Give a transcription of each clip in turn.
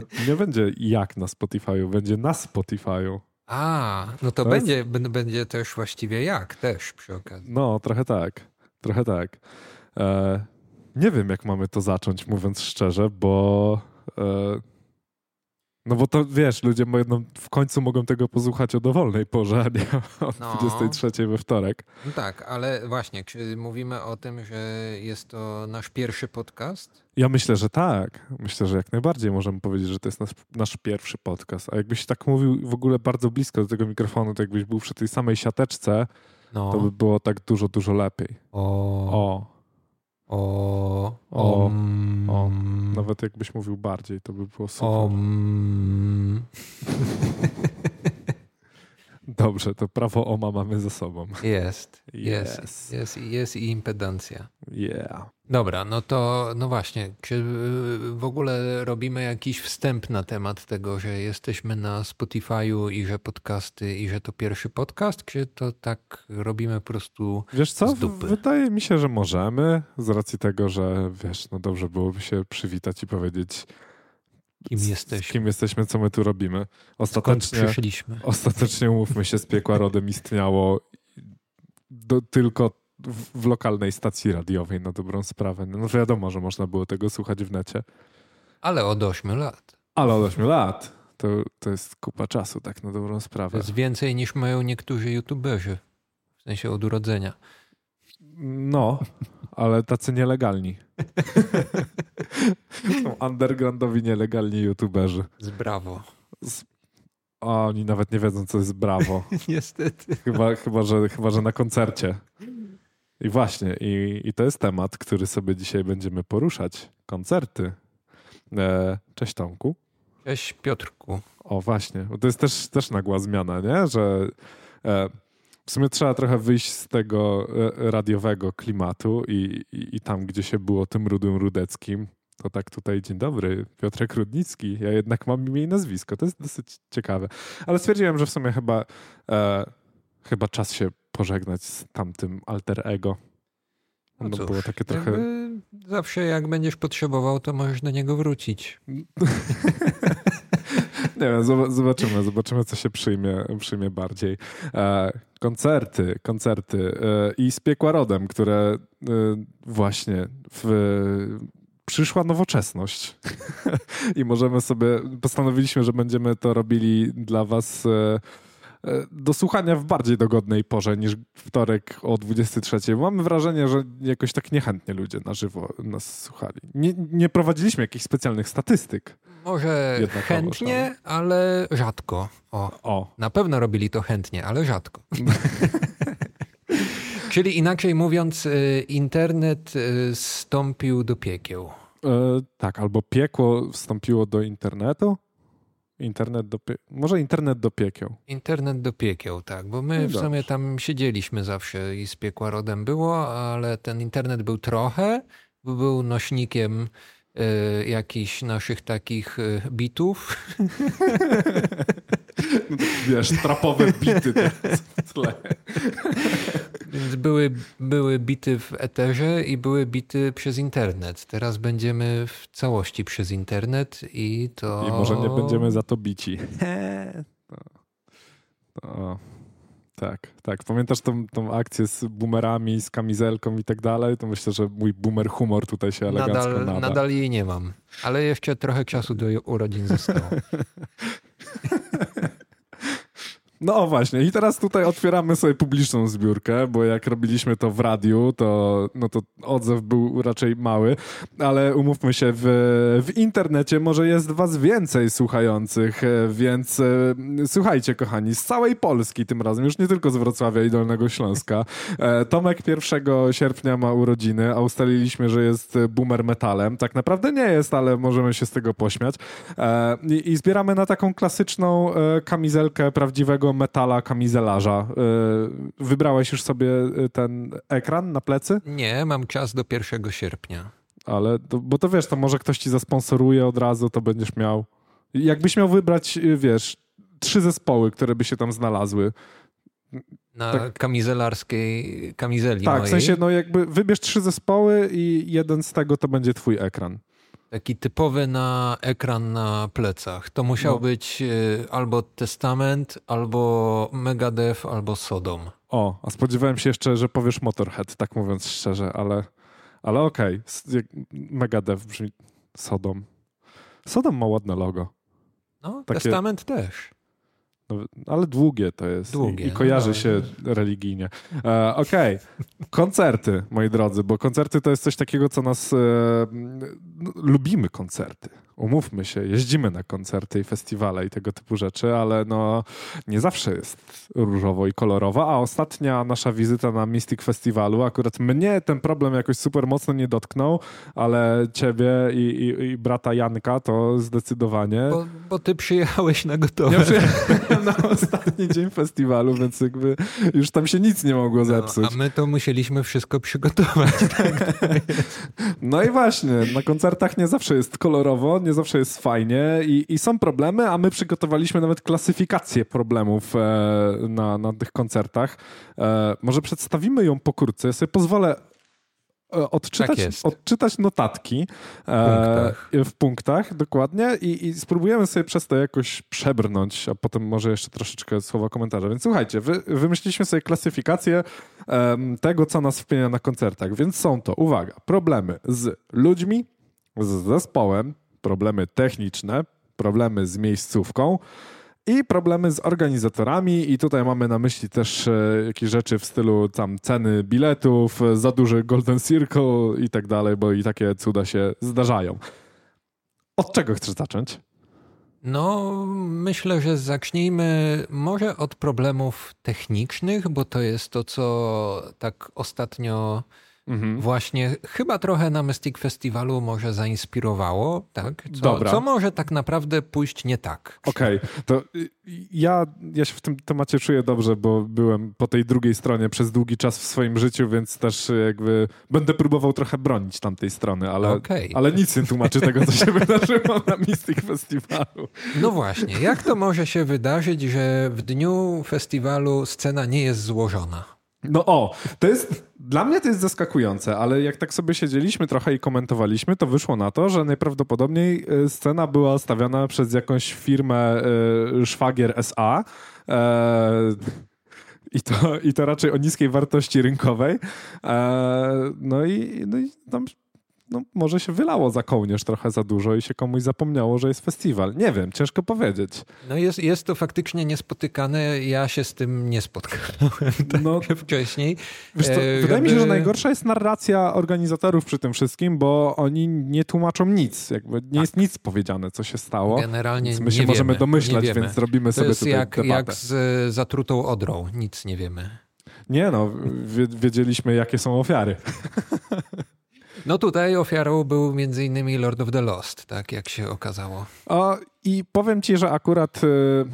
To nie będzie jak na Spotify'u, będzie na Spotify'u. A, no to, To jest- będzie, b- będzie też właściwie jak też przy okazji. No, trochę tak. Trochę tak. E, nie wiem, jak mamy to zacząć, mówiąc szczerze, bo. E, no bo to wiesz, ludzie no, w końcu mogą tego posłuchać o dowolnej porze, a nie o No. 23 we wtorek. No tak, ale właśnie, czy mówimy o tym, że jest to nasz pierwszy podcast? Ja myślę, że tak. Myślę, że jak najbardziej możemy powiedzieć, że to jest nasz, nasz pierwszy podcast. A jakbyś tak mówił w ogóle bardzo blisko do tego mikrofonu, to jakbyś był przy tej samej siateczce, No. to by było tak dużo, dużo lepiej. O, O, o, O, om, o. nawet jakbyś mówił bardziej, to by było super. om. Dobrze, to prawo OMA mamy za sobą. Jest, jest, Yes. jest, jest i impedancja. Yeah. Dobra, no to no właśnie, czy y, w ogóle robimy jakiś wstęp na temat tego, że jesteśmy na Spotify'u i że podcasty i że to pierwszy podcast, czy to tak robimy po prostu Wiesz co? Wydaje mi się, że możemy, z racji tego, że wiesz, no dobrze byłoby się przywitać i powiedzieć, kim jesteśmy, kim jesteśmy, co my tu robimy. Ostatecznie, ostatecznie umówmy się, z piekła rodem istniało do, tylko w, w lokalnej stacji radiowej na dobrą sprawę. No wiadomo, że można było tego słuchać w necie, Ale od 8 lat. ale od 8 lat to, to jest kupa czasu, tak na dobrą To sprawę. jest więcej niż mają niektórzy youtuberzy. W sensie od urodzenia. No, ale tacy nielegalni. Są undergroundowi nielegalni youtuberzy. Z brawo. Z... A oni nawet nie wiedzą, co jest brawo. Niestety. Chyba, chyba, że, chyba że na koncercie. I właśnie, i, i to jest temat, który sobie dzisiaj będziemy poruszać. Koncerty. E, cześć Tomku. Cześć Piotrku. O właśnie, bo to jest też, też nagła zmiana, nie? Że e, w sumie trzeba trochę wyjść z tego e, radiowego klimatu i, i, i tam, gdzie się było tym rudym rudeckim, to tak tutaj dzień dobry, Piotrek Rudnicki. Ja jednak mam imię i nazwisko. To jest dosyć ciekawe. Ale stwierdziłem, że w sumie chyba, e, chyba czas się pożegnać z tamtym alter ego. No No cóż, było takie trochę... Zawsze jak będziesz potrzebował, to możesz do niego wrócić. Nie wiem, zob- zobaczymy, zobaczymy, co się przyjmie, przyjmie bardziej. E, koncerty, koncerty e, i z piekła rodem, które e, właśnie w, przyszła nowoczesność i możemy sobie, postanowiliśmy, że będziemy to robili dla was do słuchania w bardziej dogodnej porze niż wtorek o 23. Mamy wrażenie, że jakoś tak niechętnie ludzie na żywo nas słuchali. Nie, nie prowadziliśmy jakichś specjalnych statystyk. Może chętnie, ale rzadko. O, O, na pewno robili to chętnie, ale rzadko. Czyli inaczej mówiąc, y, internet y, stąpił do piekieł. E, tak, albo piekło wstąpiło do internetu. Internet do pie... Może internet do piekieł. Internet do piekieł, tak, bo my No w sumie tam siedzieliśmy zawsze i z piekła rodem było, ale ten internet był trochę, bo był nośnikiem y, jakichś naszych takich y, bitów. Wiesz, trapowe bity w tle. Więc były, były bity w eterze i były bity przez internet. Teraz będziemy w całości przez internet i to. I może nie będziemy za to bici. To, to, tak, tak. Pamiętasz tą, tą akcję z boomerami, z kamizelką i tak dalej? To myślę, że mój boomer humor tutaj się elegancko Nadal, nada. nadal jej nie mam, ale jeszcze trochę czasu do urodzin zostało. No właśnie, i teraz tutaj otwieramy sobie publiczną zbiórkę, bo jak robiliśmy to w radiu, to, no to odzew był raczej mały, ale umówmy się, w, w internecie może jest was więcej słuchających, więc e, słuchajcie kochani, z całej Polski tym razem, już nie tylko z Wrocławia i Dolnego Śląska. E, Tomek 1 sierpnia ma urodziny, a ustaliliśmy, że jest boomer metalem. Tak naprawdę nie jest, ale możemy się z tego pośmiać. E, I, i zbieramy na taką klasyczną kamizelkę prawdziwego metala kamizelarza. E, Wybrałeś już sobie e, ten ekran na plecy? Nie, mam czas do 1 sierpnia. Ale, to, bo to wiesz, to może ktoś ci zasponsoruje od razu, to będziesz miał. Jakbyś miał wybrać, e, wiesz, trzy zespoły, które by się tam znalazły. Na Tak. kamizelarskiej kamizeli tak, mojej. w sensie, no jakby wybierz trzy zespoły i jeden z tego to będzie twój ekran. Taki typowy na ekran na plecach. To musiał No. być y, albo Testament, albo Megadeth, albo Sodom. O, a spodziewałem się jeszcze, że powiesz Motorhead, tak mówiąc szczerze, ale, ale okej. Megadeth brzmi Sodom. Sodom ma ładne logo. No, Takie- Testament też. No, ale długie to jest. Długie, I, i no kojarzy dobra. się religijnie. E, Okej. Koncerty, moi drodzy, bo koncerty to jest coś takiego, co nas. E, no, lubimy koncerty. Umówmy się, jeździmy na koncerty i festiwale i tego typu rzeczy, ale no nie zawsze jest różowo i kolorowo. A ostatnia nasza wizyta na Mystic Festiwalu, akurat mnie ten problem jakoś super mocno nie dotknął, ale ciebie i, i, i brata Janka to zdecydowanie. Bo, bo ty przyjechałeś na gotowe. Ja przyjechałem na ostatni dzień festiwalu, więc jakby już tam się nic nie mogło zepsuć. No, a my to musieliśmy wszystko przygotować. No i właśnie, na koncertach nie zawsze jest kolorowo, nie zawsze jest fajnie i, i są problemy, a my przygotowaliśmy nawet klasyfikację problemów e, na, na tych koncertach. E, może przedstawimy ją pokrótce. Ja sobie pozwolę odczytać, Tak odczytać notatki e, punktach. w punktach, dokładnie, i, i spróbujemy sobie przez to jakoś przebrnąć, a potem może jeszcze troszeczkę słowa komentarza. Więc słuchajcie, wy, wymyśliliśmy sobie klasyfikację tego, co nas wpienia na koncertach. Więc są to, uwaga, problemy z ludźmi, z zespołem, problemy techniczne, problemy z miejscówką i problemy z organizatorami. I tutaj mamy na myśli też e, jakieś rzeczy w stylu tam ceny biletów, e, za duży Golden Circle i tak dalej, bo i takie cuda się zdarzają. Od czego chcesz zacząć? No, myślę, że zacznijmy może od problemów technicznych, bo to jest to, co tak ostatnio Mhm. właśnie chyba trochę na Mystic Festiwalu może zainspirowało, tak? Co, Dobra. co może tak naprawdę pójść nie tak? Okej, to y, ja, ja się w tym temacie czuję dobrze, bo byłem po tej drugiej stronie przez długi czas w swoim życiu, więc też jakby będę próbował trochę bronić tamtej strony, ale, Okej. ale nic nie tłumaczy tego, co się wydarzyło na Mystic Festiwalu. No właśnie, jak to może się wydarzyć, że w dniu festiwalu scena nie jest złożona? No o, to jest, dla mnie to jest zaskakujące, ale jak tak sobie siedzieliśmy trochę i komentowaliśmy, to wyszło na to, że najprawdopodobniej y, scena była stawiana przez jakąś firmę y, Szwagier SA. E, i to, I to raczej o niskiej wartości rynkowej. E, no, i, no i tam no, może się wylało za kołnierz trochę za dużo i się komuś zapomniało, że jest festiwal. Nie wiem, ciężko powiedzieć. No jest, jest to faktycznie niespotykane. Ja się z tym nie spotkałem tak No, wcześniej. Co, E, wydaje mi się, że najgorsza jest narracja organizatorów przy tym wszystkim, bo oni nie tłumaczą nic. Jakby nie jest nic powiedziane, co się stało. Generalnie Więc my się możemy wiemy, domyślać, więc zrobimy To sobie jest tutaj jak, debatę. jak z zatrutą odrą. Nic nie wiemy. Nie no, wie, wiedzieliśmy, jakie są ofiary. No tutaj ofiarą był między innymi Lord of the Lost, tak jak się okazało. O, I powiem ci, że akurat y,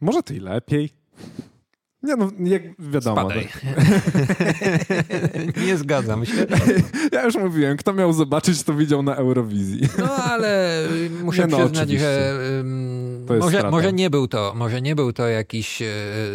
może i lepiej. Nie no, jak wiadomo. Spadaj. nie zgadzam się. Ja już mówiłem, kto miał zobaczyć, to widział na Eurowizji. No ale muszę Nie, no, przyznać, oczywiście. że jest może, strata. może nie był to, może nie był to jakiś e,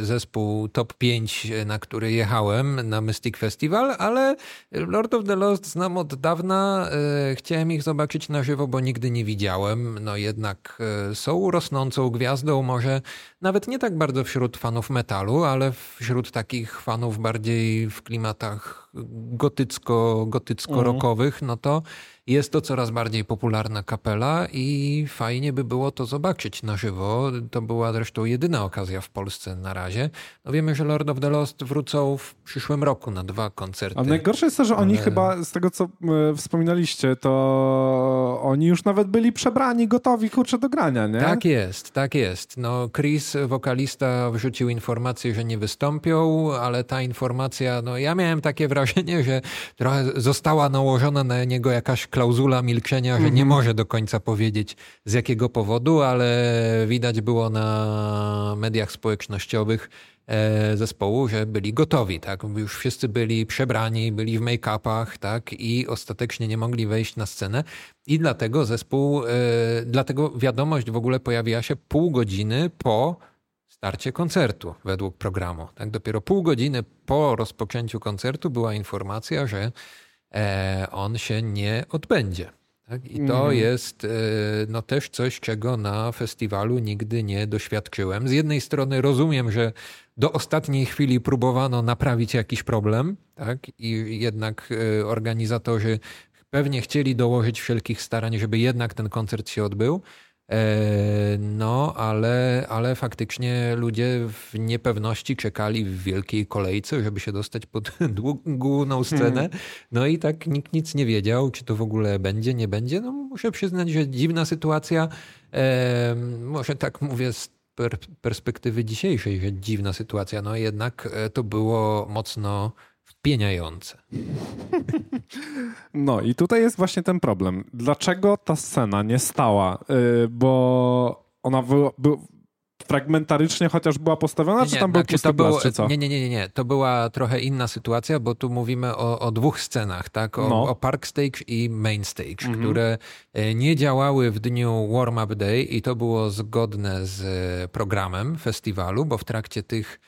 zespół top 5, na który jechałem na Mystic Festival, ale Lord of the Lost znam od dawna. E, Chciałem ich zobaczyć na żywo, bo nigdy nie widziałem. No jednak e, są rosnącą gwiazdą, może nawet nie tak bardzo wśród fanów metalu, ale wśród takich fanów bardziej w klimatach gotycko, gotycko-rockowych, no to jest to coraz bardziej popularna kapela i fajnie by było to zobaczyć na żywo. To była zresztą jedyna okazja w Polsce na razie. No wiemy, że Lord of the Lost wrócą w przyszłym roku na dwa koncerty. A najgorsze jest to, że oni Ale- chyba, z tego co e, wspominaliście, to oni już nawet byli przebrani, gotowi, kurczę, do grania, nie? Tak jest, tak jest. No, Chris, wokalista, wrzucił informację, że nie wystąpią, ale ta informacja, no ja miałem takie wrażenie, że trochę została nałożona na niego jakaś klauzula milczenia, że nie może do końca powiedzieć z jakiego powodu, ale widać było na mediach społecznościowych e, zespołu, że byli gotowi, tak? Już wszyscy byli przebrani, byli w make-upach, tak? I ostatecznie nie mogli wejść na scenę. I dlatego zespół, e, dlatego wiadomość w ogóle pojawiła się pół godziny po starcie koncertu według programu. Tak? Dopiero pół godziny po rozpoczęciu koncertu była informacja, że on się nie odbędzie. Tak? I to mhm. jest e, no, też coś, czego na festiwalu nigdy nie doświadczyłem. Z jednej strony rozumiem, że do ostatniej chwili próbowano naprawić jakiś problem, tak? i jednak e, organizatorzy pewnie chcieli dołożyć wszelkich starań, żeby jednak ten koncert się odbył. E, no, ale, ale faktycznie ludzie w niepewności czekali w wielkiej kolejce, żeby się dostać pod główną scenę. Hmm. No i tak nikt nic nie wiedział, czy to w ogóle będzie, nie będzie. No, muszę przyznać, że dziwna sytuacja. E, może tak mówię z per perspektywy dzisiejszej, że dziwna sytuacja. No jednak e, to było mocno wpieniające. No i tutaj jest właśnie ten problem. Dlaczego ta scena nie stała? Yy, bo ona była, by, fragmentarycznie chociaż była postawiona, nie, czy tam był znaczy pusty było, czy co? Nie, nie, nie, nie. To była trochę inna sytuacja, bo tu mówimy o, o dwóch scenach, tak? O, no. o, Park Stage i Main Stage, mhm. które e, nie działały w dniu Warm Up Day i to było zgodne z e, programem festiwalu, bo w trakcie tych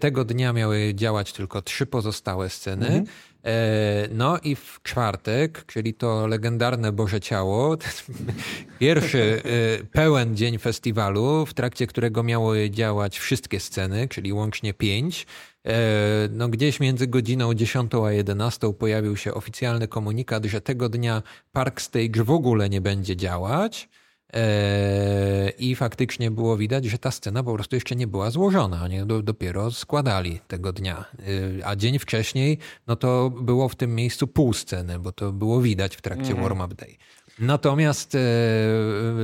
tego dnia miały działać tylko trzy pozostałe sceny. Mhm. E, no i w czwartek, czyli to legendarne Boże Ciało, pierwszy e, pełen dzień festiwalu, w trakcie którego miały działać wszystkie sceny, czyli łącznie pięć. No gdzieś między godziną 10 a 11 pojawił się oficjalny komunikat, że tego dnia Park Stage w ogóle nie będzie działać. I faktycznie było widać, że ta scena po prostu jeszcze nie była złożona. Oni dopiero składali tego dnia. E, a dzień wcześniej, no to było w tym miejscu pół sceny, bo to było widać w trakcie mm. warm-up day. Natomiast e,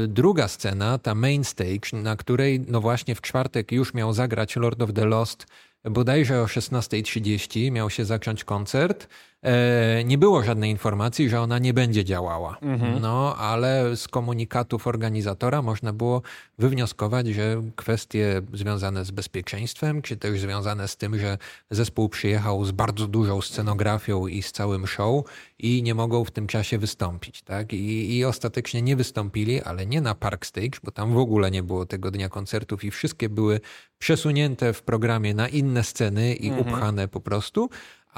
druga scena, ta main stage, na której no właśnie w czwartek już miał zagrać Lord of the Lost bodajże o 16.30 miał się zacząć koncert. E, nie było żadnej informacji, że ona nie będzie działała. Mhm. No, ale z komunikatów organizatora można było wywnioskować, że kwestie związane z bezpieczeństwem, czy też związane z tym, że zespół przyjechał z bardzo dużą scenografią i z całym show i nie mogą w tym czasie wystąpić. Tak? I, I ostatecznie nie wystąpili, ale nie na Park Stage, bo tam w ogóle nie było tego dnia koncertów i wszystkie były przesunięte w programie na inne sceny i mhm. upchane po prostu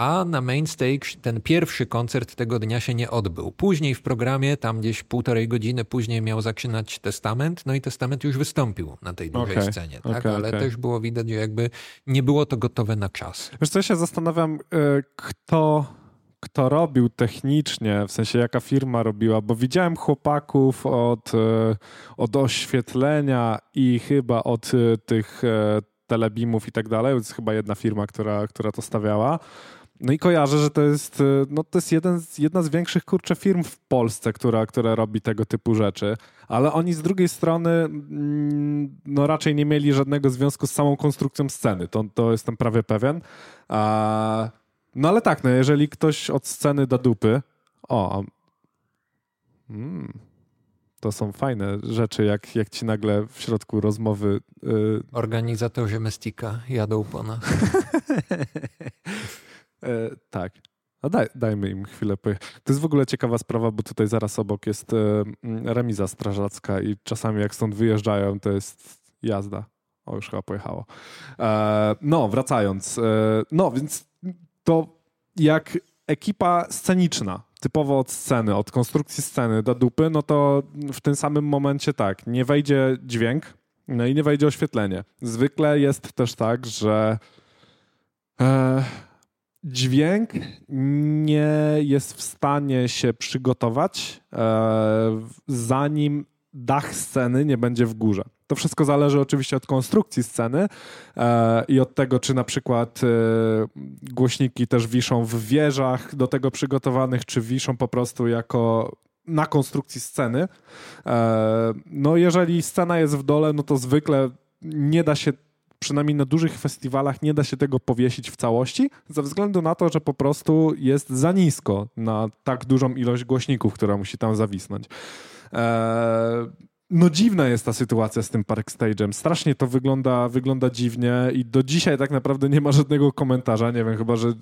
a na main stage ten pierwszy koncert tego dnia się nie odbył. Później w programie, tam gdzieś półtorej godziny później miał zaczynać Testament, no i Testament już wystąpił na tej dużej okay, scenie, tak? Okay, ale okay. też było widać, że jakby nie było to gotowe na czas. Wiesz co, ja się zastanawiam, e, kto kto robił technicznie, w sensie jaka firma robiła, bo widziałem chłopaków od, e, od oświetlenia i chyba od e, tych telebimów i tak dalej. To jest chyba jedna firma, która, która to stawiała. No i kojarzę, że to jest, y, no to jest jeden z, jedna z większych kurczę firm w Polsce, która, która robi tego typu rzeczy, ale oni z drugiej strony mm, no raczej nie mieli żadnego związku z samą konstrukcją sceny, to, to jestem prawie pewien. A, no ale tak, no jeżeli ktoś od sceny da dupy, o, mm, to są fajne rzeczy, jak, jak ci nagle w środku rozmowy... Yy... Organizatorzy Mestika jadą po nas. E, tak. A daj, dajmy im chwilę. To jest w ogóle ciekawa sprawa, bo tutaj zaraz obok jest e, remiza strażacka i czasami jak stąd wyjeżdżają, to jest jazda. O, już chyba pojechało. E, no, wracając. E, no, więc to jak ekipa sceniczna, typowo od sceny, od konstrukcji sceny do dupy, no to w tym samym momencie tak, nie wejdzie dźwięk, no i nie wejdzie oświetlenie. Zwykle jest też tak, że e, dźwięk nie jest w stanie się przygotować, e, zanim dach sceny nie będzie w górze. To wszystko zależy oczywiście od konstrukcji sceny e, i od tego, czy na przykład e, głośniki też wiszą w wieżach do tego przygotowanych, czy wiszą po prostu jako na konstrukcji sceny. E, no jeżeli scena jest w dole, no to zwykle nie da się przynajmniej na dużych festiwalach nie da się tego powiesić w całości, ze względu na to, że po prostu jest za nisko na tak dużą ilość głośników, która musi tam zawisnąć. Eee, no dziwna jest ta sytuacja z tym Park Stage'em. Strasznie to wygląda, wygląda dziwnie i do dzisiaj tak naprawdę nie ma żadnego komentarza. Nie wiem, chyba, że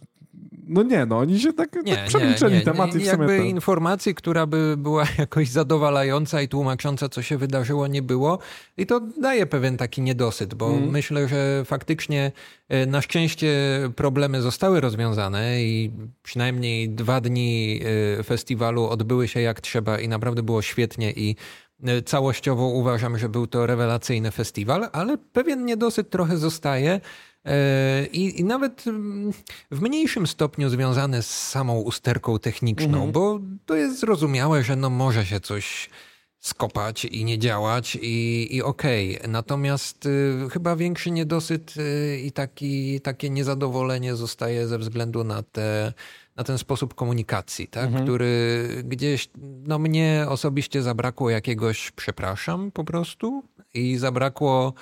no nie, no oni się tak, nie, tak przemilczeli nie, nie. temat i w Jakby to... informacji, która by była jakoś zadowalająca i tłumacząca, co się wydarzyło, nie było. I to daje pewien taki niedosyt, bo mm. myślę, że faktycznie e, na szczęście problemy zostały rozwiązane i przynajmniej dwa dni e, festiwalu odbyły się jak trzeba i naprawdę było świetnie i e, całościowo uważam, że był to rewelacyjny festiwal, ale pewien niedosyt trochę zostaje. E, I, I, nawet mm, w mniejszym stopniu związane z samą usterką techniczną, mhm. bo to jest zrozumiałe, że no może się coś skopać i nie działać i, i okej. Okay. Natomiast y, chyba większy niedosyt y, i taki, takie niezadowolenie zostaje ze względu na, te, na ten sposób komunikacji, tak? Mhm. który gdzieś, no mnie osobiście zabrakło jakiegoś przepraszam po prostu i zabrakło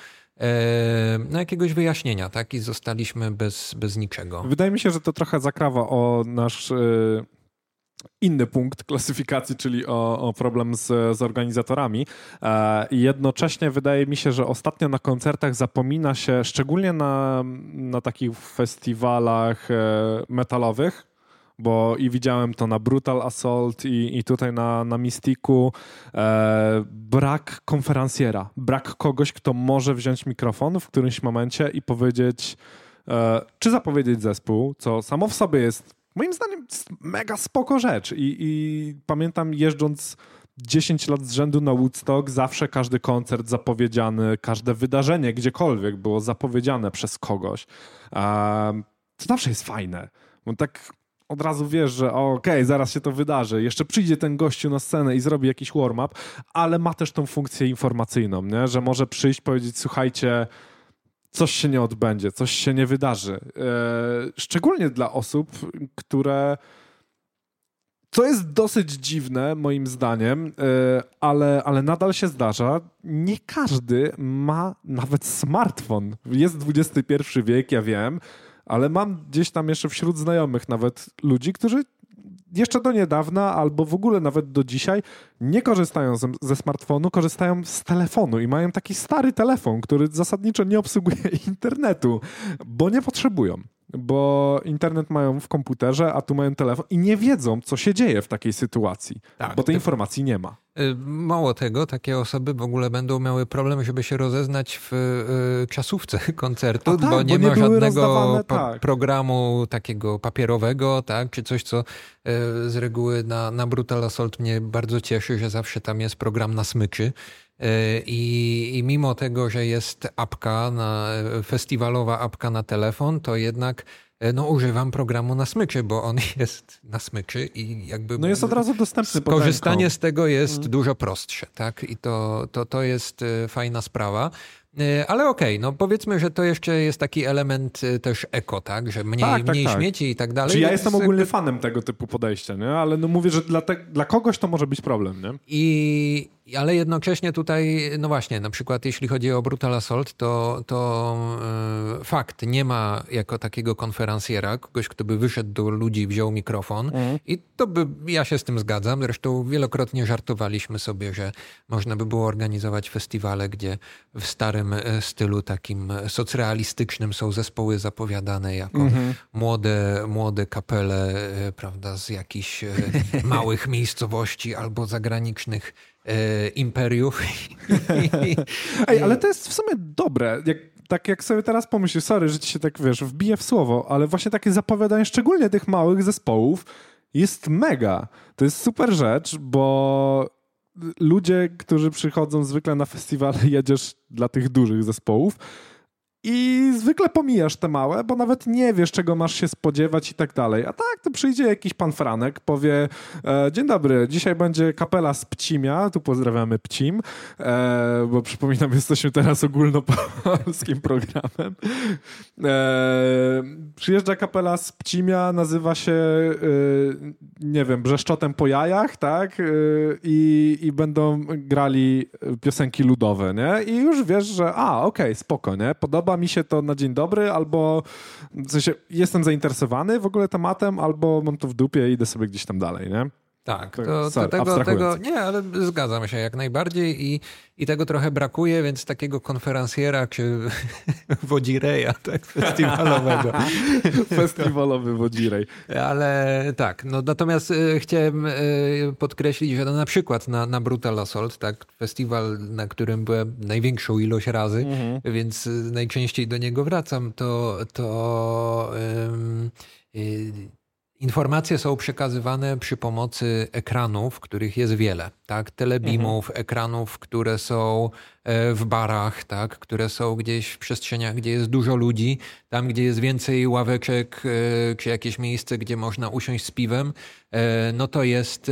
no, jakiegoś wyjaśnienia, tak? I zostaliśmy bez, bez niczego. Wydaje mi się, że to trochę zakrawa o nasz e, inny punkt klasyfikacji, czyli o, o problem z, z organizatorami. E, jednocześnie wydaje mi się, że ostatnio na koncertach zapomina się, szczególnie na, na takich festiwalach metalowych, bo i widziałem to na Brutal Assault i, i tutaj na, na Mystiku. E, brak konferencjera, brak kogoś, kto może wziąć mikrofon w którymś momencie i powiedzieć, e, czy zapowiedzieć zespół, co samo w sobie jest moim zdaniem mega spoko rzecz. I, i pamiętam jeżdżąc 10 lat z rzędu na Woodstock, zawsze każdy koncert zapowiedziany, każde wydarzenie gdziekolwiek było zapowiedziane przez kogoś. E, to zawsze jest fajne. Bo tak od razu wiesz, że okej, okay, zaraz się to wydarzy. Jeszcze przyjdzie ten gościu na scenę i zrobi jakiś warm-up, ale ma też tą funkcję informacyjną, nie? że może przyjść, powiedzieć, słuchajcie, coś się nie odbędzie, coś się nie wydarzy. E, szczególnie dla osób, które. Co jest dosyć dziwne, moim zdaniem, e, ale, ale nadal się zdarza. Nie każdy ma nawet smartfon. Jest XXI wiek, ja wiem ale mam gdzieś tam jeszcze wśród znajomych nawet ludzi, którzy jeszcze do niedawna, albo w ogóle nawet do dzisiaj, nie korzystają ze, ze, smartfonu, korzystają z telefonu i mają taki stary telefon, który zasadniczo nie obsługuje internetu, bo nie potrzebują bo internet mają w komputerze, a tu mają telefon i nie wiedzą, co się dzieje w takiej sytuacji, tak, bo tej informacji nie ma. Y, mało tego, takie osoby w ogóle będą miały problem, żeby się rozeznać w y, czasówce koncertu, tak, bo nie bo ma nie żadnego tak. programu takiego papierowego, tak, czy coś, co y, z reguły na, na Brutal Assault mnie bardzo cieszy, że zawsze tam jest program na smyczy I, I, mimo tego, że jest apka, na, festiwalowa apka na telefon, to jednak e, no, używam programu na smyczy, bo on jest na smyczy i jakby. No jest od razu dostępny. Korzystanie z tego jest mm. dużo prostsze, tak? I to, to, to jest e, fajna sprawa. E, ale okej, okay, no powiedzmy, że to jeszcze jest taki element e, też eko, tak? Że mniej, tak, tak, mniej tak. śmieci i tak dalej. Czy ja jestem ogólnie jakby... fanem tego typu podejścia, nie? Ale no mówię, że dla, te, dla kogoś to może być problem, nie? I, ale jednocześnie tutaj, no właśnie, na przykład jeśli chodzi o Brutal Assault, to, to yy, fakt, nie ma jako takiego konferencjera, kogoś, kto by wyszedł do ludzi, wziął mikrofon mm. i to by, ja się z tym zgadzam. Zresztą wielokrotnie żartowaliśmy sobie, że można by było organizować festiwale, gdzie w starym e, stylu takim socrealistycznym są zespoły zapowiadane jako mm -hmm. młode, młode kapele, e, prawda, z jakichś małych miejscowości albo zagranicznych e, imperiów. Ej, ale to jest w sumie dobre. Jak, tak jak sobie teraz pomyślisz, sorry, że ci się tak, wiesz, wbije w słowo, ale właśnie takie zapowiadanie szczególnie tych małych zespołów jest mega. To jest super rzecz, bo ludzie, którzy przychodzą zwykle na festiwale, jedziesz dla tych dużych zespołów, i zwykle pomijasz te małe, bo nawet nie wiesz, czego masz się spodziewać i tak dalej. A tak, to przyjdzie jakiś pan Franek, powie e, dzień dobry, dzisiaj będzie kapela z Pcimia, tu pozdrawiamy Pcim, e, bo przypominam, jesteśmy teraz ogólnopolskim programem. E, przyjeżdża kapela z Pcimia, nazywa się, nie wiem, Brzeszczotem po jajach, tak? I, I będą grali piosenki ludowe, nie? I już wiesz, że a, okej, okay, spoko, nie? Podoba mi się to na dzień dobry, albo w sensie jestem zainteresowany w ogóle tematem, albo mam to w dupie i idę sobie gdzieś tam dalej, nie? Tak, to, to tego, tego, nie, ale zgadzam się jak najbardziej i, i tego trochę brakuje, więc takiego konferencjera czy wodzireja, tak, festiwalowego. Festiwalowy wodzirej. Ale tak, no natomiast y, chciałem y, podkreślić, że no, na przykład na, na Brutal Assault, tak, festiwal, na którym byłem największą ilość razy, mhm. więc y, najczęściej do niego wracam, to, to Informacje są przekazywane przy pomocy ekranów, których jest wiele, tak? Telebimów, mhm. ekranów, które są w barach, tak? które są gdzieś w przestrzeniach, gdzie jest dużo ludzi, tam, gdzie jest więcej ławeczek, e, czy jakieś miejsce, gdzie można usiąść z piwem, e, no to jest,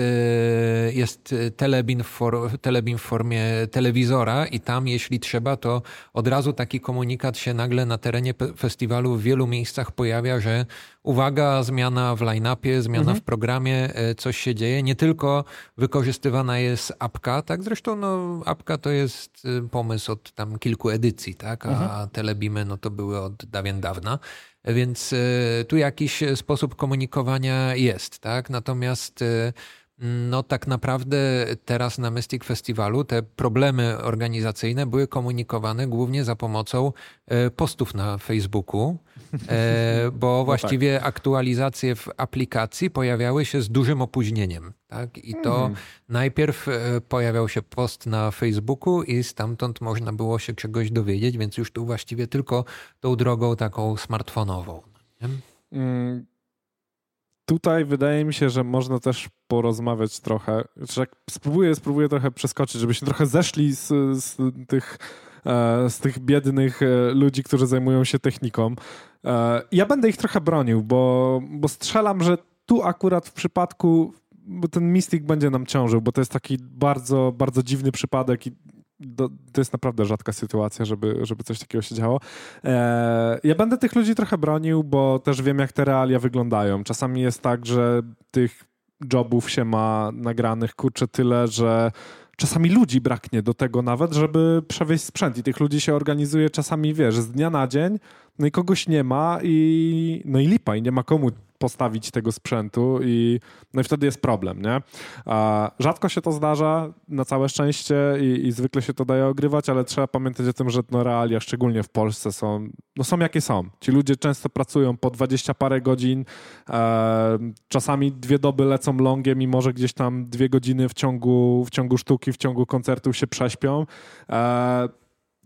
jest telebin w, for, telebin w formie telewizora i tam, jeśli trzeba, to od razu taki komunikat się nagle na terenie festiwalu w wielu miejscach pojawia, że uwaga, zmiana w line-upie, zmiana mhm. w programie, coś się dzieje. Nie tylko wykorzystywana jest apka, tak? Zresztą no, apka to jest pomysł od tam kilku edycji, tak? A mhm. telebimy no to były od dawien dawna. Więc e, tu jakiś sposób komunikowania jest, tak? Natomiast e, no tak naprawdę teraz na Mystic Festiwalu te problemy organizacyjne były komunikowane głównie za pomocą e, postów na Facebooku, bo no właściwie tak. aktualizacje w aplikacji pojawiały się z dużym opóźnieniem. Tak? I to mhm. najpierw e, pojawiał się post na Facebooku i stamtąd można było się czegoś dowiedzieć, więc już tu właściwie tylko tą drogą taką smartfonową. Mm, tutaj wydaje mi się, że można też porozmawiać trochę. Znaczy, spróbuję, spróbuję trochę przeskoczyć, żebyśmy trochę zeszli z, z tych e, z tych biednych e, ludzi, którzy zajmują się techniką. Ja będę ich trochę bronił, bo, bo strzelam, że tu akurat w przypadku bo ten Mystic będzie nam ciążył, bo to jest taki bardzo, bardzo dziwny przypadek i do, to jest naprawdę rzadka sytuacja, żeby, żeby coś takiego się działo. E, ja będę tych ludzi trochę bronił, bo też wiem, jak te realia wyglądają. Czasami jest tak, że tych jobów się ma nagranych, kurczę, tyle, że czasami ludzi braknie do tego nawet, żeby przewieźć sprzęt i tych ludzi się organizuje czasami, wiesz, z dnia na dzień, no i kogoś nie ma i no i lipa i nie ma komu postawić tego sprzętu i, no i wtedy jest problem, nie? Rzadko się to zdarza, na całe szczęście i, i, zwykle się to daje ogrywać, ale trzeba pamiętać o tym, że no realia, szczególnie w Polsce są, no są jakie są. Ci ludzie często pracują po dwadzieścia parę godzin, e, czasami dwie doby lecą longiem i może gdzieś tam dwie godziny w ciągu, w ciągu sztuki, w ciągu koncertu się prześpią. E,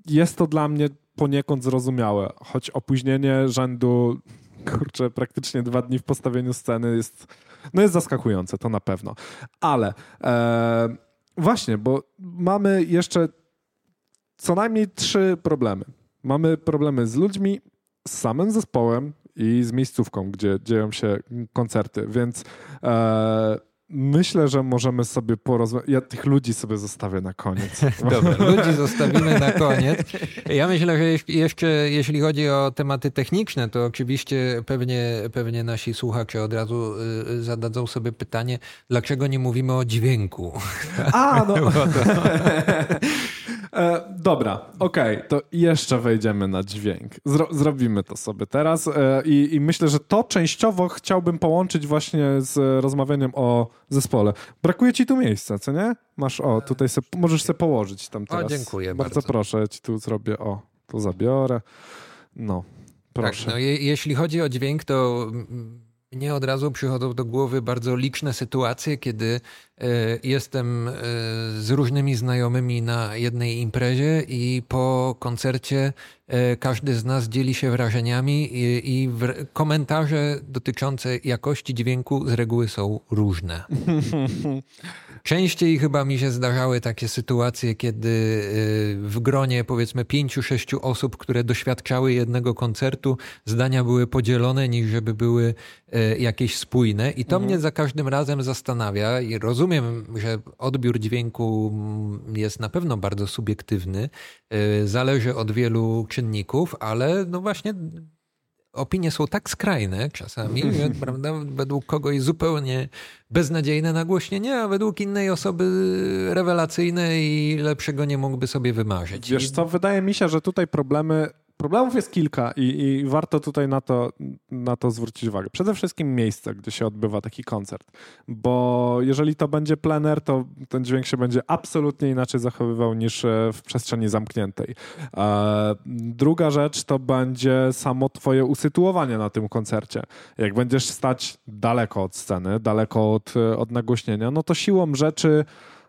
jest to dla mnie poniekąd zrozumiałe, choć opóźnienie rzędu kurczę, praktycznie dwa dni w postawieniu sceny jest, no jest zaskakujące, to na pewno. Ale e, właśnie, bo mamy jeszcze co najmniej trzy problemy. Mamy problemy z ludźmi, z samym zespołem i z miejscówką, gdzie dzieją się koncerty, więc e, Myślę, że możemy sobie porozmawiać. Ja tych ludzi sobie zostawię na koniec. Dobra, ludzi zostawimy na koniec. Ja myślę, że jeszcze jeśli chodzi o tematy techniczne, to oczywiście pewnie, pewnie nasi słuchacze od razu y, zadadzą sobie pytanie, dlaczego nie mówimy o dźwięku. A, no. E, dobra, okej, okay, to jeszcze wejdziemy na dźwięk. Zro zrobimy to sobie teraz e, i, i, myślę, że to częściowo chciałbym połączyć właśnie z rozmawianiem o zespole. Brakuje ci tu miejsca, co nie? Masz, o, tutaj se, możesz sobie położyć tam teraz. O, dziękuję bardzo. Bardzo proszę, ci tu zrobię, o, tu zabiorę. No, proszę. Tak, no, je, jeśli chodzi o dźwięk, to mnie od razu przychodzą do głowy bardzo liczne sytuacje, kiedy e, jestem e, z różnymi znajomymi na jednej imprezie i po koncercie e, każdy z nas dzieli się wrażeniami i, komentarze dotyczące jakości dźwięku z reguły są różne. Częściej chyba mi się zdarzały takie sytuacje, kiedy w gronie powiedzmy pięciu, sześciu osób, które doświadczały jednego koncertu, zdania były podzielone, niż żeby były E, jakieś spójne i to mhm. mnie za każdym razem zastanawia i rozumiem, że odbiór dźwięku jest na pewno bardzo subiektywny, e, zależy od wielu czynników, ale no właśnie opinie są tak skrajne czasami, że prawda, według kogoś zupełnie beznadziejne nagłośnienie, a według innej osoby rewelacyjne i lepszego nie mógłby sobie wymarzyć. Wiesz co, wydaje mi się, że tutaj problemy Problemów jest kilka i, i, warto tutaj na to, na to zwrócić uwagę. Przede wszystkim miejsce, gdzie się odbywa taki koncert, bo jeżeli to będzie plener, to ten dźwięk się będzie absolutnie inaczej zachowywał niż e, w przestrzeni zamkniętej. E, druga rzecz to będzie samo twoje usytuowanie na tym koncercie. Jak będziesz stać daleko od sceny, daleko od, od nagłośnienia, no to siłą rzeczy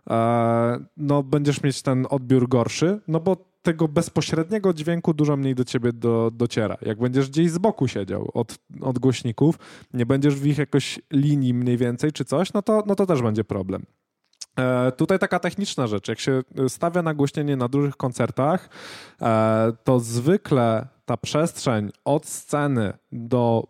e, no, będziesz mieć ten odbiór gorszy, no bo tego bezpośredniego dźwięku dużo mniej do ciebie do, dociera. Jak będziesz gdzieś z boku siedział od, od głośników, nie będziesz w ich jakoś linii mniej więcej czy coś, no to, no to też będzie problem. E, tutaj taka techniczna rzecz. Jak się stawia nagłośnienie na dużych koncertach, e, to zwykle ta przestrzeń od sceny do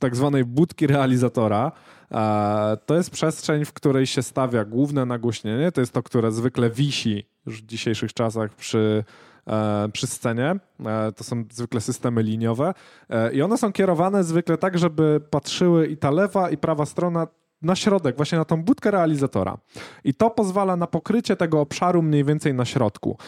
tak zwanej budki realizatora e, to jest przestrzeń, w której się stawia główne nagłośnienie. To jest to, które zwykle wisi już w dzisiejszych czasach przy, e, przy scenie. E, to są zwykle systemy liniowe e, i one są kierowane zwykle tak, żeby patrzyły i ta lewa i prawa strona na środek, właśnie na tą budkę realizatora. I to pozwala na pokrycie tego obszaru mniej więcej na środku.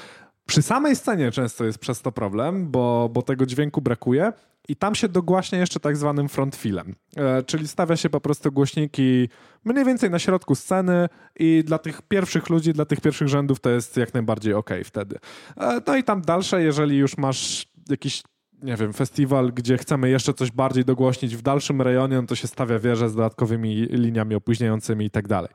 Przy samej scenie często jest przez to problem, bo, bo tego dźwięku brakuje i tam się dogłaśnia jeszcze tak zwanym frontfilem, e, czyli stawia się po prostu głośniki mniej więcej na środku sceny i dla tych pierwszych ludzi, dla tych pierwszych rzędów to jest jak najbardziej ok wtedy. E, no i tam dalsze, jeżeli już masz jakiś nie wiem, festiwal, gdzie chcemy jeszcze coś bardziej dogłośnić w dalszym rejonie, no to się stawia wieże z dodatkowymi liniami opóźniającymi i tak dalej.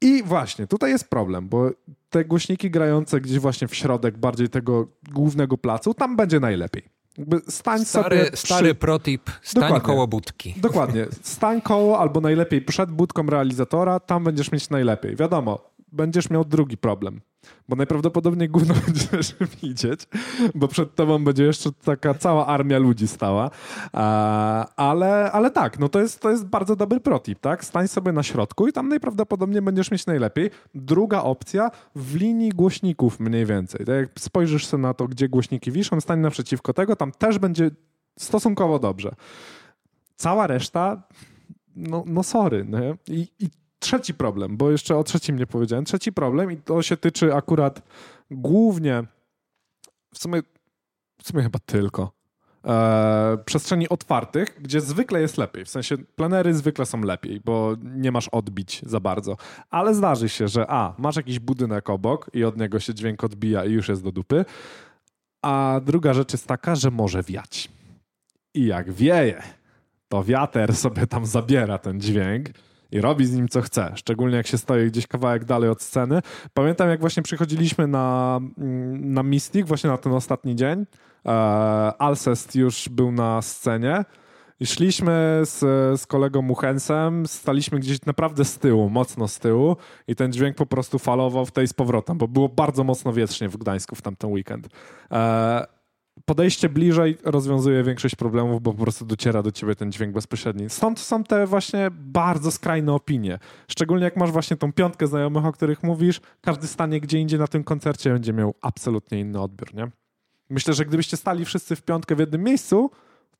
I właśnie, tutaj jest problem, bo te głośniki grające gdzieś właśnie w środek bardziej tego głównego placu, tam będzie najlepiej. Jakby stań stary, sobie stary przy... protip, stań Dokładnie. koło budki. Dokładnie. Stań koło albo najlepiej przed budką realizatora, tam będziesz mieć najlepiej. Wiadomo, będziesz miał drugi problem bo najprawdopodobniej gówno będziesz widzieć, bo przed tobą będzie jeszcze taka cała armia ludzi stała. Ale, ale tak, no to jest, to jest bardzo dobry protip, tak? Stań sobie na środku i tam najprawdopodobniej będziesz mieć najlepiej. Druga opcja, w linii głośników mniej więcej. Tak jak spojrzysz sobie na to, gdzie głośniki wiszą, stań naprzeciwko tego, tam też będzie stosunkowo dobrze. Cała reszta, no, no sorry. Nie? I, I trzeci problem, bo jeszcze o trzecim nie powiedziałem. Trzeci problem i to się tyczy akurat głównie, w sumie, w sumie chyba tylko, e, przestrzeni otwartych, gdzie zwykle jest lepiej. W sensie plenery zwykle są lepiej, bo nie masz odbić za bardzo. Ale zdarzy się, że a, masz jakiś budynek obok i od niego się dźwięk odbija i już jest do dupy. A druga rzecz jest taka, że może wiać. I jak wieje, to wiater sobie tam zabiera ten dźwięk i robi z nim co chce, szczególnie jak się stoi gdzieś kawałek dalej od sceny. Pamiętam, jak właśnie przychodziliśmy na, mm, na Mystic, właśnie na ten ostatni dzień. E, Alcest już był na scenie. I szliśmy z, z kolegą Muchensem, staliśmy gdzieś naprawdę z tyłu, mocno z tyłu i ten dźwięk po prostu falował w tej z powrotem, bo było bardzo mocno wietrznie w Gdańsku w tamten weekend. E, podejście bliżej rozwiązuje większość problemów, bo po prostu dociera do ciebie ten dźwięk bezpośredni. Stąd są te właśnie bardzo skrajne opinie. Szczególnie jak masz właśnie tą piątkę znajomych, o których mówisz, każdy stanie gdzie indziej na tym koncercie będzie miał absolutnie inny odbiór, nie? Myślę, że gdybyście stali wszyscy w piątkę w jednym miejscu,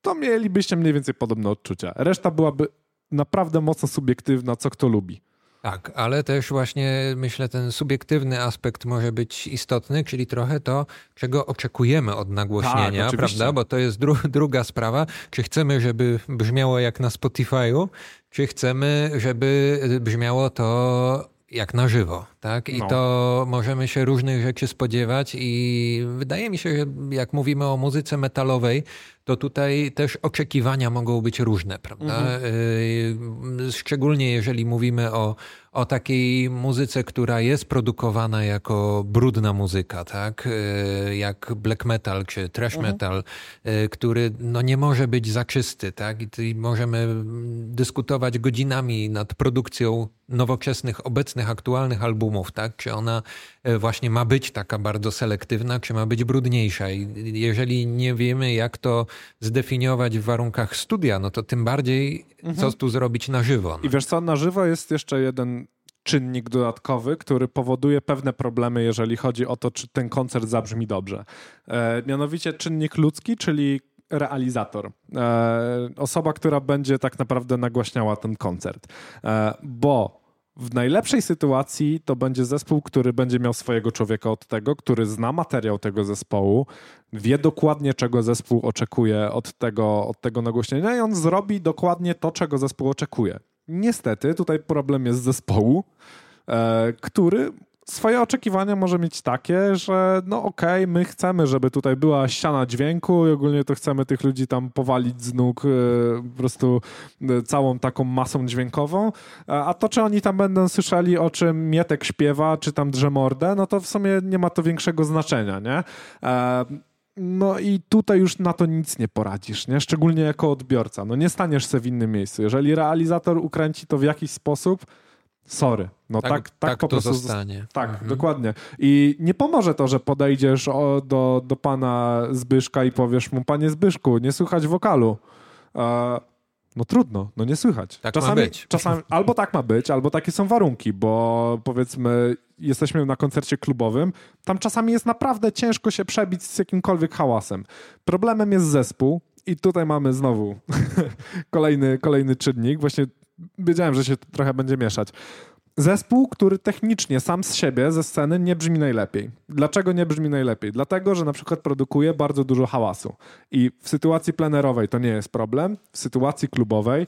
to mielibyście mniej więcej podobne odczucia. Reszta byłaby naprawdę mocno subiektywna, co kto lubi. Tak, ale też właśnie myślę, ten subiektywny aspekt może być istotny, czyli trochę to, czego oczekujemy od nagłośnienia, tak, prawda? Bo to jest dru druga sprawa. Czy chcemy, żeby brzmiało jak na Spotify'u, czy chcemy, żeby brzmiało to jak na żywo, tak? I no. to możemy się różnych rzeczy spodziewać i wydaje mi się, że jak mówimy o muzyce metalowej, to tutaj też oczekiwania mogą być różne, prawda? Mhm. Y, szczególnie jeżeli mówimy o o takiej muzyce, która jest produkowana jako brudna muzyka, tak? E, jak black metal czy trash mhm. metal, mhm. który no nie może być zaczysty, tak? I możemy dyskutować godzinami nad produkcją nowoczesnych, obecnych, aktualnych albumów, tak? Czy ona e, właśnie ma być taka bardzo selektywna, czy ma być brudniejsza. I jeżeli nie wiemy, jak to zdefiniować w warunkach studia, no to tym bardziej mhm. co tu zrobić na żywo. No. I wiesz co, na żywo jest jeszcze jeden czynnik dodatkowy, który powoduje pewne problemy, jeżeli chodzi o to, czy ten koncert zabrzmi dobrze. E, mianowicie czynnik ludzki, czyli realizator. E, osoba, która będzie tak naprawdę nagłaśniała ten koncert. E, bo w najlepszej sytuacji to będzie zespół, który będzie miał swojego człowieka od tego, który zna materiał tego zespołu, wie dokładnie, czego zespół oczekuje od tego, od tego nagłośnienia i on zrobi dokładnie to, czego zespół oczekuje. Niestety, tutaj problem jest zespołu, e, który swoje oczekiwania może mieć takie, że no okej, okay, my chcemy, żeby tutaj była ściana dźwięku i ogólnie to chcemy tych ludzi tam powalić z nóg e, po prostu e, całą taką masą dźwiękową, a to, czy oni tam będą słyszeli, o czym Mietek śpiewa, czy tam drze mordę, no to w sumie nie ma to większego znaczenia, nie? No i tutaj już na to nic nie poradzisz, nie? Szczególnie jako odbiorca. No nie staniesz sobie w innym miejscu. Jeżeli realizator ukręci to w jakiś sposób, sorry. No tak, tak, tak, tak po prostu zostanie. Tak, mhm. dokładnie. I nie pomoże to, że podejdziesz o, do, do pana Zbyszka i powiesz mu, panie Zbyszku, nie słychać wokalu. E, no trudno, no nie słychać. Tak czasami, ma być. Czasami, albo tak ma być, albo takie są warunki, bo powiedzmy jesteśmy na koncercie klubowym, tam czasami jest naprawdę ciężko się przebić z jakimkolwiek hałasem. Problemem jest zespół i tutaj mamy znowu kolejny, kolejny czynnik. Właśnie wiedziałem, że się trochę będzie mieszać. Zespół, który technicznie sam z siebie, ze sceny nie brzmi najlepiej. Dlaczego nie brzmi najlepiej? Dlatego, że na przykład produkuje bardzo dużo hałasu. I w sytuacji plenerowej to nie jest problem. W sytuacji klubowej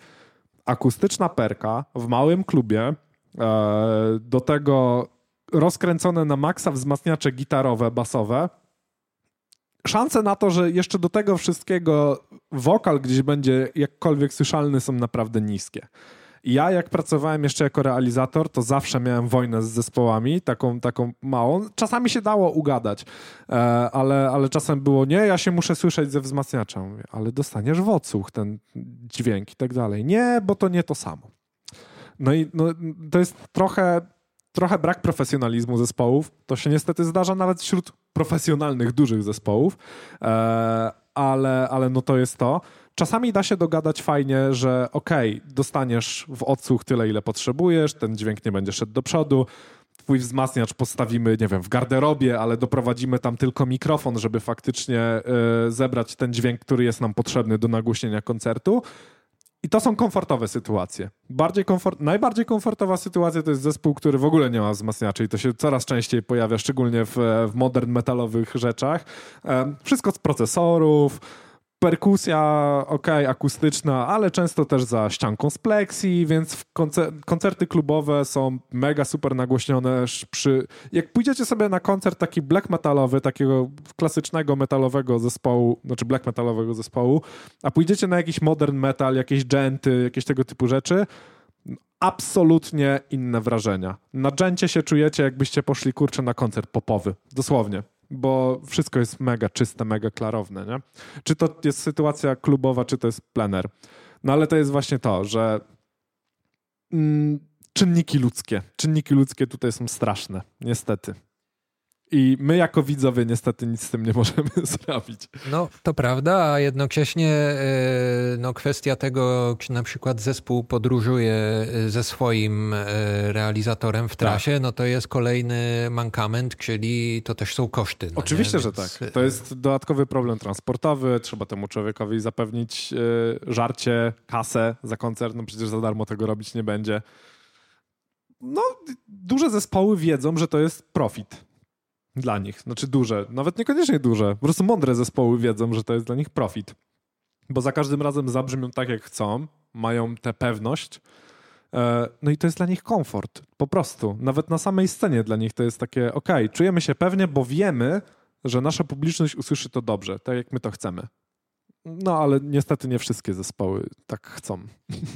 akustyczna perka w małym klubie, e, do tego rozkręcone na maksa wzmacniacze gitarowe, basowe, szanse na to, że jeszcze do tego wszystkiego wokal gdzieś będzie jakkolwiek słyszalny są naprawdę niskie. Ja, jak pracowałem jeszcze jako realizator, to zawsze miałem wojnę z zespołami, taką, taką małą. Czasami się dało ugadać, e, ale, ale czasem było nie, ja się muszę słyszeć ze wzmacniacza. Mówię, ale dostaniesz w odsłuch ten dźwięk i tak dalej. Nie, bo to nie to samo. No i no, to jest trochę, trochę brak profesjonalizmu zespołów. To się niestety zdarza nawet wśród profesjonalnych, dużych zespołów, e, ale, ale no to jest to. Czasami da się dogadać fajnie, że okej, okay, dostaniesz w odsłuch tyle, ile potrzebujesz, ten dźwięk nie będzie szedł do przodu, twój wzmacniacz postawimy, nie wiem, w garderobie, ale doprowadzimy tam tylko mikrofon, żeby faktycznie y, zebrać ten dźwięk, który jest nam potrzebny do nagłośnienia koncertu. I to są komfortowe sytuacje. Bardziej komfort, najbardziej komfortowa sytuacja to jest zespół, który w ogóle nie ma wzmacniaczy i to się coraz częściej pojawia, szczególnie w, w modern metalowych rzeczach. E, wszystko z procesorów, perkusja, ok, akustyczna, ale często też za ścianką z pleksji, więc koncer koncerty klubowe są mega super nagłośnione. Przy... Jak pójdziecie sobie na koncert taki black metalowy, takiego klasycznego metalowego zespołu, znaczy black metalowego zespołu, a pójdziecie na jakiś modern metal, jakieś genty, jakieś tego typu rzeczy, absolutnie inne wrażenia. Na dżęcie się czujecie, jakbyście poszli kurczę na koncert popowy. Dosłownie bo wszystko jest mega czyste, mega klarowne, nie? Czy to jest sytuacja klubowa, czy to jest plener. No ale to jest właśnie to, że mm, czynniki ludzkie, czynniki ludzkie tutaj są straszne, niestety. I my jako widzowie niestety nic z tym nie możemy zrobić. No, to prawda, a jednocześnie e, no, kwestia tego, czy na przykład zespół podróżuje e, ze swoim e, realizatorem w trasie, tak. no to jest kolejny mankament, czyli to też są koszty. No Oczywiście, nie? że Więc... tak. To jest dodatkowy problem transportowy, trzeba temu człowiekowi zapewnić żarcie, kasę za koncert, no przecież za darmo tego robić nie będzie. No, duże zespoły wiedzą, że to jest profit dla nich. Znaczy duże, nawet niekoniecznie duże. Po prostu mądre zespoły wiedzą, że to jest dla nich profit. Bo za każdym razem zabrzmią tak, jak chcą, mają tę pewność. E, no i to jest dla nich komfort. Po prostu. Nawet na samej scenie dla nich to jest takie, ok, czujemy się pewnie, bo wiemy, że nasza publiczność usłyszy to dobrze, tak jak my to chcemy. No, ale niestety nie wszystkie zespoły tak chcą.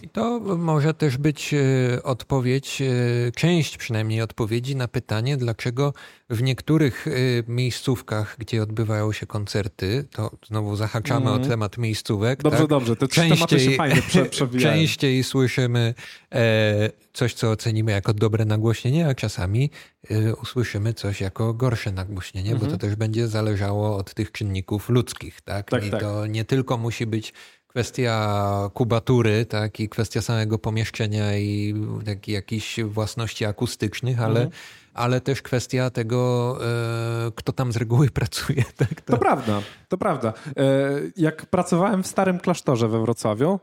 I to może też być e, odpowiedź, e, część przynajmniej odpowiedzi na pytanie, dlaczego w niektórych e, miejscówkach, gdzie odbywają się koncerty, to znowu zahaczamy mm. o temat miejscówek. Dobrze, tak? dobrze, te częściej, się fajnie prze, Częściej słyszymy coś, co ocenimy jako dobre nagłośnienie, a czasami usłyszymy coś jako gorsze nagłośnienie, -hmm. bo to mhm. też będzie zależało od tych czynników ludzkich. Tak? tak I tak. to nie tylko musi być kwestia kubatury, tak, i kwestia samego pomieszczenia i tak, jakichś własności akustycznych, ale mhm. ale też kwestia tego, e, kto tam z reguły pracuje. Tak? To... to prawda, to prawda. E, jak pracowałem w starym klasztorze we Wrocławiu, e,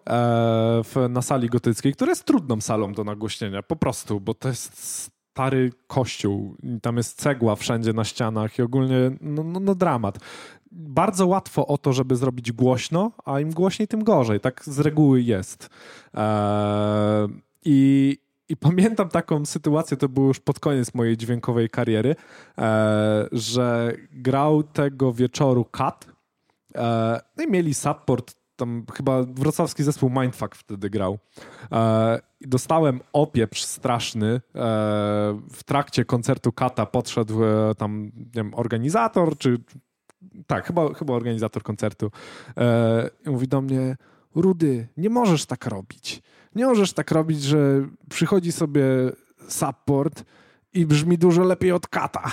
w, na sali gotyckiej, która jest trudną salą do nagłośnienia, po prostu, bo to jest stary kościół, tam jest cegła wszędzie na ścianach i ogólnie no, no, no, dramat. Bardzo łatwo o to, żeby zrobić głośno, a im głośniej, tym gorzej. Tak z reguły jest. Eee, I i pamiętam taką sytuację, to było już pod koniec mojej dźwiękowej kariery, e, że grał tego wieczoru Kat. E, no i mieli support, tam chyba wrocławski zespół Mindfuck wtedy grał. E, dostałem opieprz straszny. E, w trakcie koncertu Kata podszedł e, tam nie wiem, organizator, czy tak, chyba, chyba organizator koncertu. E, I mówi do mnie, Rudy, nie możesz tak robić nie możesz tak robić, że przychodzi sobie support i brzmi dużo lepiej od kata.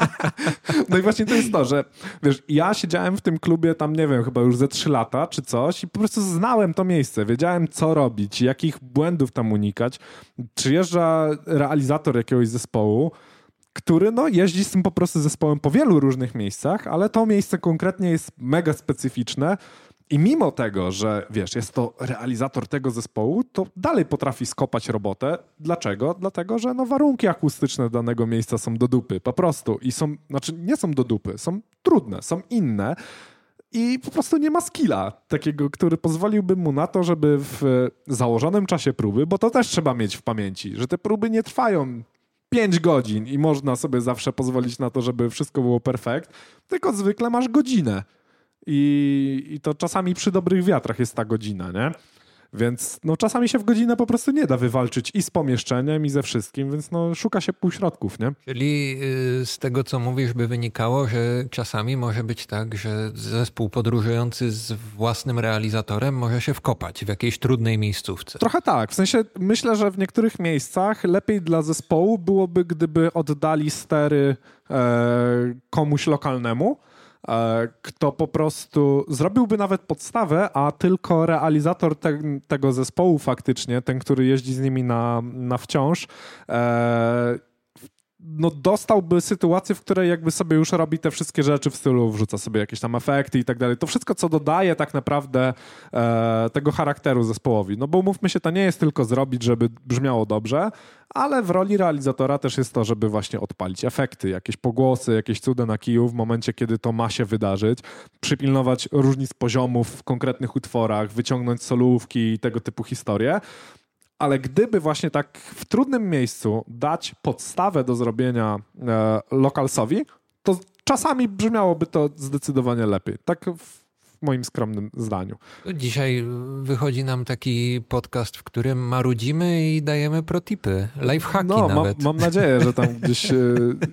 no i właśnie to jest to, że wiesz, ja siedziałem w tym klubie tam, nie wiem, chyba już ze trzy lata czy coś i po prostu znałem to miejsce, wiedziałem co robić, jakich błędów tam unikać. Przyjeżdża realizator jakiegoś zespołu, który no, jeździ z tym po prostu zespołem po wielu różnych miejscach, ale to miejsce konkretnie jest mega specyficzne i mimo tego, że wiesz, jest to realizator tego zespołu, to dalej potrafi skopać robotę. Dlaczego? Dlatego, że no, warunki akustyczne danego miejsca są do dupy, po prostu. I są, znaczy nie są do dupy, są trudne, są inne. I po prostu nie ma skilla takiego, który pozwoliłby mu na to, żeby w założonym czasie próby, bo to też trzeba mieć w pamięci, że te próby nie trwają 5 godzin i można sobie zawsze pozwolić na to, żeby wszystko było perfekt, tylko zwykle masz godzinę i, i to czasami przy dobrych wiatrach jest ta godzina, nie? Więc no, czasami się w godzinę po prostu nie da wywalczyć i z pomieszczeniem, i ze wszystkim, więc no, szuka się półśrodków, nie? Czyli y, z tego, co mówisz, by wynikało, że czasami może być tak, że zespół podróżujący z własnym realizatorem może się wkopać w jakiejś trudnej miejscówce. Trochę tak. W sensie myślę, że w niektórych miejscach lepiej dla zespołu byłoby, gdyby oddali stery e, komuś lokalnemu, kto po prostu zrobiłby nawet podstawę, a tylko realizator te, tego zespołu faktycznie, ten, który jeździ z nimi na, na wciąż, e, no dostałby sytuację, w której jakby sobie już robi te wszystkie rzeczy w stylu, wrzuca sobie jakieś tam efekty i tak dalej. To wszystko, co dodaje tak naprawdę e, tego charakteru zespołowi. No bo umówmy się, to nie jest tylko zrobić, żeby brzmiało dobrze, ale w roli realizatora też jest to, żeby właśnie odpalić efekty, jakieś pogłosy, jakieś cuda na kiju w momencie, kiedy to ma się wydarzyć, przypilnować różnic poziomów w konkretnych utworach, wyciągnąć solówki i tego typu historie ale gdyby właśnie tak w trudnym miejscu dać podstawę do zrobienia e, lokalsowi, to czasami brzmiałoby to zdecydowanie lepiej. Tak w moim skromnym zdaniu. Dzisiaj wychodzi nam taki podcast, w którym marudzimy i dajemy protipy, lifehacki no, nawet. Mam, mam nadzieję, że tam gdzieś e,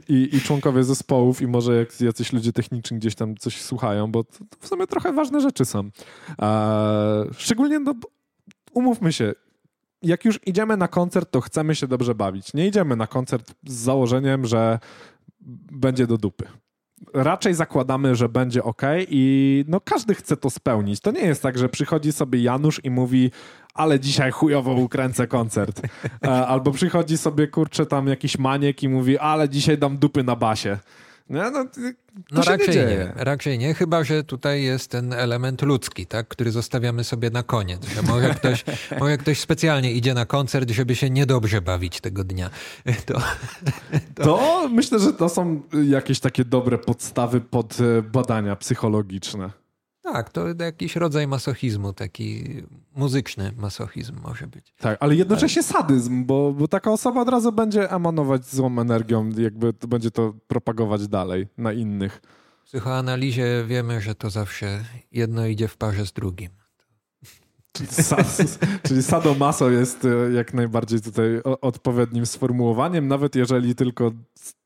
i, i, członkowie zespołów i może jak, jacyś ludzie techniczni gdzieś tam coś słuchają, bo to, to w sumie trochę ważne rzeczy są. E, szczególnie, no, umówmy się, jak już idziemy na koncert, to chcemy się dobrze bawić. Nie idziemy na koncert z założeniem, że będzie do dupy. Raczej zakładamy, że będzie ok i no każdy chce to spełnić. To nie jest tak, że przychodzi sobie Janusz i mówi, ale dzisiaj chujowo ukręcę koncert. E, albo przychodzi sobie, kurczę, tam jakiś maniek i mówi, ale dzisiaj dam dupy na basie. No, no, no raczej nie, raczej nie, chyba że tutaj jest ten element ludzki, tak, który zostawiamy sobie na koniec. Że może ktoś, może ktoś specjalnie idzie na koncert, żeby się niedobrze bawić tego dnia. To, to... to myślę, że to są jakieś takie dobre podstawy pod e, badania psychologiczne. Tak, to jakiś rodzaj masochizmu, taki muzyczny masochizm może być. Tak, ale jednocześnie sadyzm, bo, bo taka osoba od razu będzie emanować złą energią, jakby to będzie to propagować dalej na innych. W psychoanalizie wiemy, że to zawsze jedno idzie w parze z drugim. Czyli, czyli sadomaso jest e, jak najbardziej tutaj odpowiednim sformułowaniem, nawet jeżeli tylko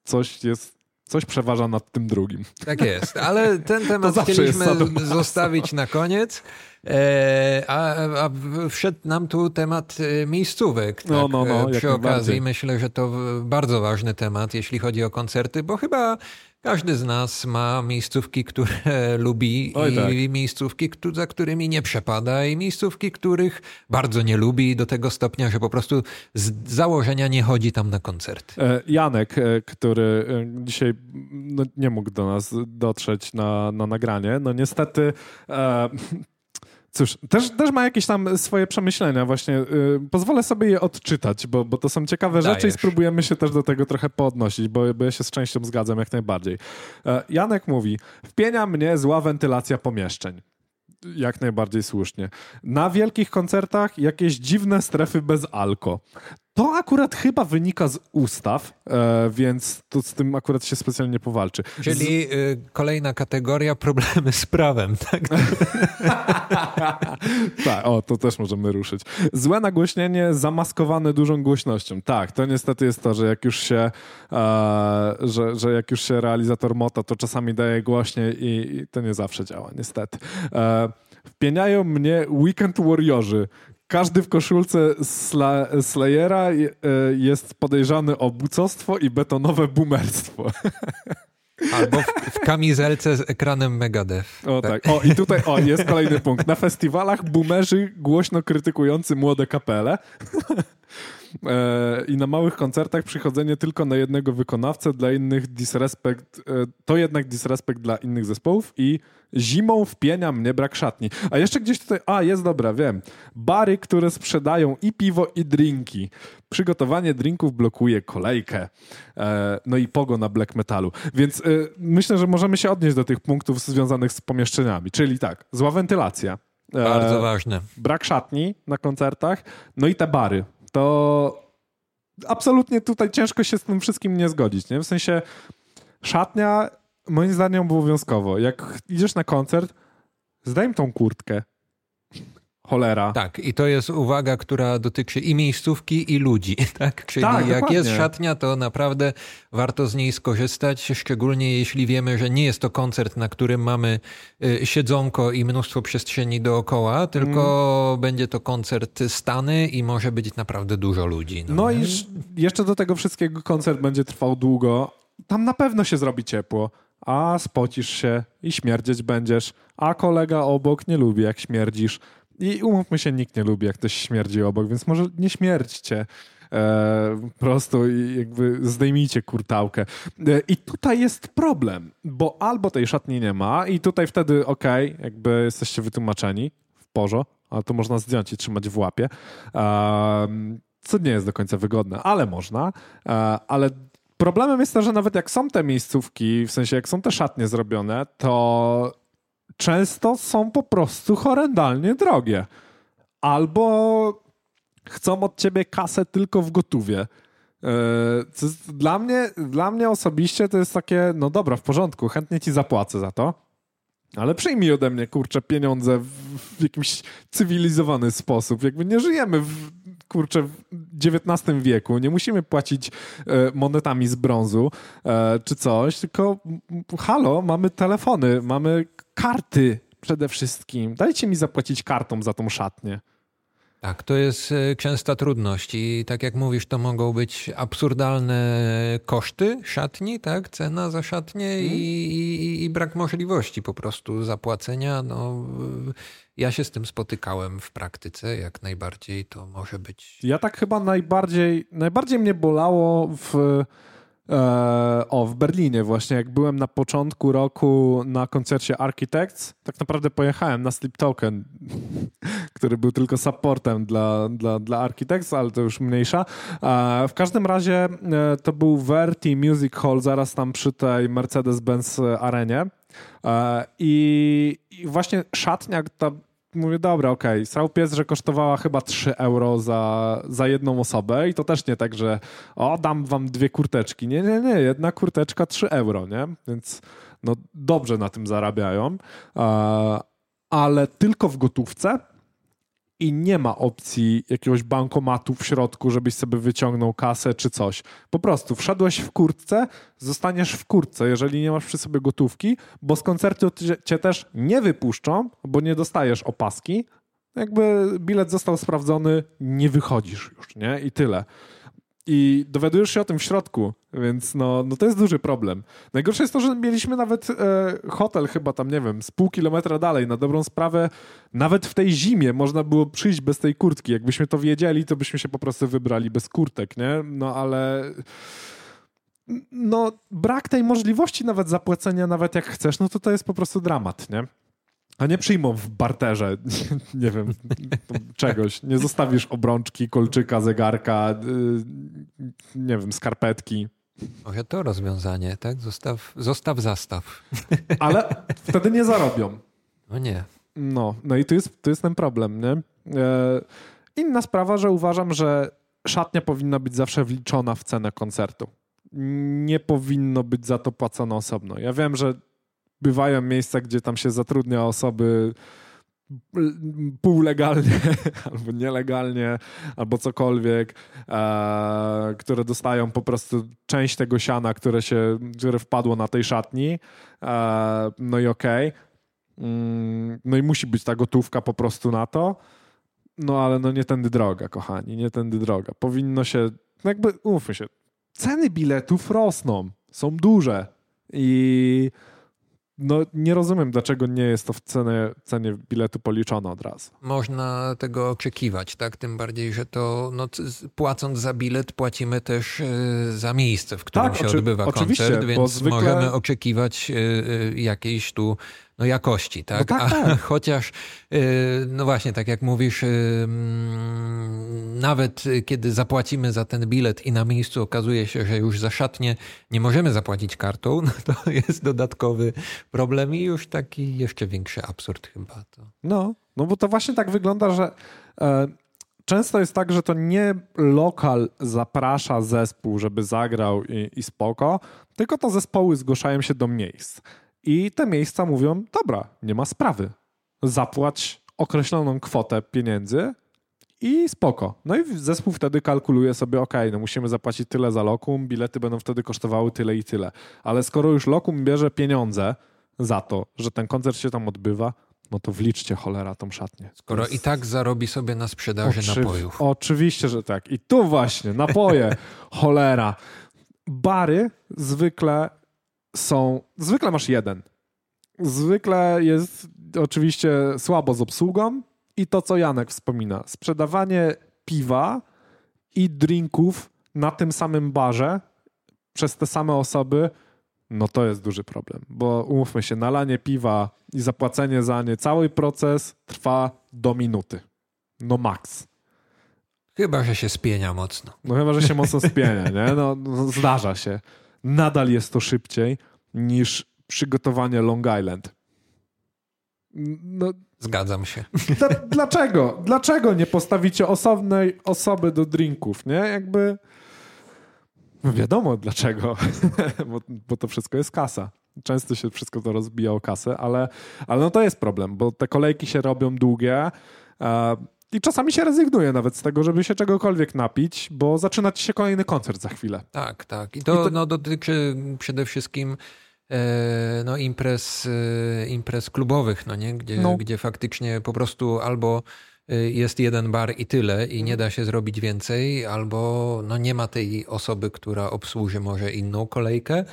coś jest coś przeważa nad tym drugim. Tak jest, ale ten temat chcieliśmy zostawić na koniec. E, a, a, wszedł nam tu temat e, miejscówek. No, tak? No, no, no, Przy okazji myślę, że to bardzo ważny temat, jeśli chodzi o koncerty, bo chyba Każdy z nas ma miejscówki, które lubi Oj, i tak. miejscówki, za którymi nie przepada i miejscówki, których bardzo nie lubi do tego stopnia, że po prostu z założenia nie chodzi tam na koncert. E, Janek, e, który e, dzisiaj no, nie mógł do nas dotrzeć na, na nagranie, no niestety. E, Cóż, też, też ma jakieś tam swoje przemyślenia, właśnie. y, pozwolę sobie je odczytać, bo, bo to są ciekawe rzeczy i Dajesz. spróbujemy się też do tego trochę podnosić, bo, bo ja się z częścią zgadzam jak najbardziej. E, Janek mówi: Wpienia mnie zła wentylacja pomieszczeń. Jak najbardziej słusznie. Na wielkich koncertach jakieś dziwne strefy bez alko. To akurat chyba wynika z ustaw, e, więc to z tym akurat się specjalnie powalczy. Czyli y, kolejna kategoria problemy z prawem. Tak? tak, o, to też możemy ruszyć. Złe nagłośnienie zamaskowane dużą głośnością. Tak, to niestety jest to, że jak już się, e, że, że jak już się realizator mota, to czasami daje głośniej i, i to nie zawsze działa, niestety. E, wpieniają mnie Weekend Warriorzy. Każdy w koszulce sla, Slayera e, jest podejrzany o bucostwo i betonowe boomerstwo. Albo w, w kamizelce z ekranem Megadeth. O tak. O i tutaj o, jest kolejny punkt. Na festiwalach boomerzy głośno krytykujący młode kapele. E, I na małych koncertach przychodzenie tylko na jednego wykonawcę, dla innych disrespect, e, to jednak disrespect dla innych zespołów i zimą wpienia mnie brak szatni. A jeszcze gdzieś tutaj, a jest dobra, wiem. Bary, które sprzedają i piwo, i drinki. Przygotowanie drinków blokuje kolejkę. E, no i pogo na black metalu. Więc myślę, że możemy się odnieść do tych punktów związanych z pomieszczeniami. Czyli tak, zła wentylacja. Bardzo ważne. brak szatni na koncertach, no i te bary. To absolutnie tutaj ciężko się z tym wszystkim nie zgodzić, nie? W sensie szatnia moim zdaniem obowiązkowo. Jak idziesz na koncert, zdejm tą kurtkę. Cholera. Tak, i to jest uwaga, która dotyczy i miejscówki, i ludzi. Tak? Czyli Tak, jak dokładnie. jest szatnia, to naprawdę warto z niej skorzystać, szczególnie jeśli wiemy, że nie jest to koncert, na którym mamy y, siedzonko i mnóstwo przestrzeni dookoła, tylko Mm. będzie to koncert stany i może być naprawdę dużo ludzi. No nie? i sz- jeszcze do tego wszystkiego koncert będzie trwał długo. Tam na pewno się zrobi ciepło. A spocisz się i śmierdzieć będziesz. A kolega obok nie lubi, jak śmierdzisz. I umówmy się, nikt nie lubi, jak ktoś śmierdzi obok, więc może nie śmierdźcie. E, po prostu i jakby zdejmijcie kurtałkę. E, I tutaj jest problem, bo albo tej szatni nie ma i tutaj wtedy okej, jakby jesteście wytłumaczeni w porzo, ale to można zdjąć i trzymać w łapie. Um, co nie jest do końca wygodne, ale można. E, ale problemem jest to, że nawet jak są te miejscówki, w sensie jak są te szatnie zrobione, to często są po prostu horrendalnie drogie. Albo chcą od ciebie kasę tylko w gotówie. E, Dla mnie, dla mnie osobiście to jest takie, no dobra, w porządku, chętnie ci zapłacę za to, ale przyjmij ode mnie, kurczę, pieniądze w, jakimś cywilizowany sposób. Jakby nie żyjemy w, kurczę, w XIX wieku, nie musimy płacić e, monetami z brązu e, czy coś, tylko halo, mamy telefony, mamy karty przede wszystkim. Dajcie mi zapłacić kartą za tą szatnię. Tak, to jest e, częsta trudność i tak jak mówisz, to mogą być absurdalne koszty szatni, tak, cena za szatnię i, i, i brak możliwości po prostu zapłacenia. No, y, ja się z tym spotykałem w praktyce, jak najbardziej to może być. Ja tak chyba najbardziej, najbardziej mnie bolało w, e, o, w Berlinie właśnie, jak byłem na początku roku na koncercie Architects, tak naprawdę pojechałem na Sleep Token, który był tylko supportem dla, dla, dla Architects, ale to już mniejsza. E, w każdym razie e, to był Verti Music Hall, zaraz tam przy tej Mercedes-Benz arenie e, i, i właśnie szatnia ta Mówię, dobra, okej. Srał pies, że kosztowała chyba 3 euro za, za jedną osobę i to też nie tak, że o, dam wam dwie kurteczki. Nie, nie, nie. Jedna kurteczka 3 euro, nie? Więc no dobrze na tym zarabiają. Ale tylko w gotówce i nie ma opcji jakiegoś bankomatu w środku, żebyś sobie wyciągnął kasę czy coś. Po prostu wszedłeś w kurtce, zostaniesz w kurtce, jeżeli nie masz przy sobie gotówki, bo z koncertu cię, też nie wypuszczą, bo nie dostajesz opaski. Jakby bilet został sprawdzony, nie wychodzisz już, nie? I tyle. I dowiadujesz się o tym w środku, więc no, no to jest duży problem. Najgorsze jest to, że mieliśmy nawet e, hotel chyba tam, nie wiem, z pół kilometra dalej, na dobrą sprawę, nawet w tej zimie można było przyjść bez tej kurtki. Jakbyśmy to wiedzieli, to byśmy się po prostu wybrali bez kurtek, nie? No ale no brak tej możliwości nawet zapłacenia, nawet jak chcesz, no to to jest po prostu dramat, nie? A nie przyjmą w barterze, nie wiem, czegoś. Nie zostawisz obrączki, kolczyka, zegarka, y, nie wiem, skarpetki. Może to rozwiązanie, tak? Zostaw, zostaw zastaw. Ale wtedy nie zarobią. No nie. No, no i tu jest, tu jest ten problem, nie? E, inna sprawa, że uważam, że szatnia powinna być zawsze wliczona w cenę koncertu. Nie powinno być za to płacone osobno. Ja wiem, że bywają miejsca, gdzie tam się zatrudnia osoby półlegalnie albo nielegalnie, albo cokolwiek, e, które dostają po prostu część tego siana, które się, które wpadło na tej szatni. E, no i okej. Okay. Mm, no i musi być ta gotówka po prostu na to. No ale no nie tędy droga, kochani, nie tędy droga. Powinno się, no jakby, umówmy się, ceny biletów rosną, są duże i no nie rozumiem, dlaczego nie jest to w cenie, cenie biletu policzone od razu. Można tego oczekiwać, tak? Tym bardziej, że to no, płacąc za bilet, płacimy też e, za miejsce, w którym tak, się odbywa koncert, więc zwykle... możemy oczekiwać e, e, jakiejś tu no, jakości, tak? No tak, tak. A, chociaż, y, no właśnie, tak jak mówisz, y, nawet kiedy zapłacimy za ten bilet i na miejscu okazuje się, że już za szatnie nie możemy zapłacić kartą, no to jest dodatkowy problem i już taki jeszcze większy absurd chyba. To. No, no bo to właśnie tak wygląda, że e, często jest tak, że to nie lokal zaprasza zespół, żeby zagrał i, i spoko, tylko to zespoły zgłaszają się do miejsc. I te miejsca mówią: Dobra, nie ma sprawy. Zapłać określoną kwotę pieniędzy i spoko. No i zespół wtedy kalkuluje sobie: OK, no musimy zapłacić tyle za lokum, bilety będą wtedy kosztowały tyle i tyle. Ale skoro już lokum bierze pieniądze za to, że ten koncert się tam odbywa, no to wliczcie cholera tą szatnię. Skoro jest... i tak zarobi sobie na sprzedaży napojów. Oczywiście, że tak. I tu właśnie, napoje, cholera. Bary zwykle są. Zwykle masz jeden. Zwykle jest oczywiście słabo z obsługą i to, co Janek wspomina. Sprzedawanie piwa i drinków na tym samym barze przez te same osoby, no to jest duży problem. Bo umówmy się, nalanie piwa i zapłacenie za nie, cały proces trwa do minuty. No maks. Chyba, że się spienia mocno. No chyba, że się mocno spienia, nie? No, no zdarza się nadal jest to szybciej niż przygotowanie Long Island. No, Zgadzam się. dlaczego? Dlaczego nie postawicie osobnej osoby do drinków, nie? Jakby... No wiadomo dlaczego, bo, bo, to wszystko jest kasa. Często się wszystko to rozbija o kasę, ale, ale no to jest problem, bo te kolejki się robią długie. I czasami się rezygnuje nawet z tego, żeby się czegokolwiek napić, bo zaczyna ci się kolejny koncert za chwilę. Tak, tak. I to, I to... No, dotyczy przede wszystkim e, no, imprez, e, imprez klubowych, no nie? Gdzie, no. gdzie faktycznie po prostu albo e, jest jeden bar i tyle i nie da się zrobić więcej, albo no, nie ma tej osoby, która obsłuży może inną kolejkę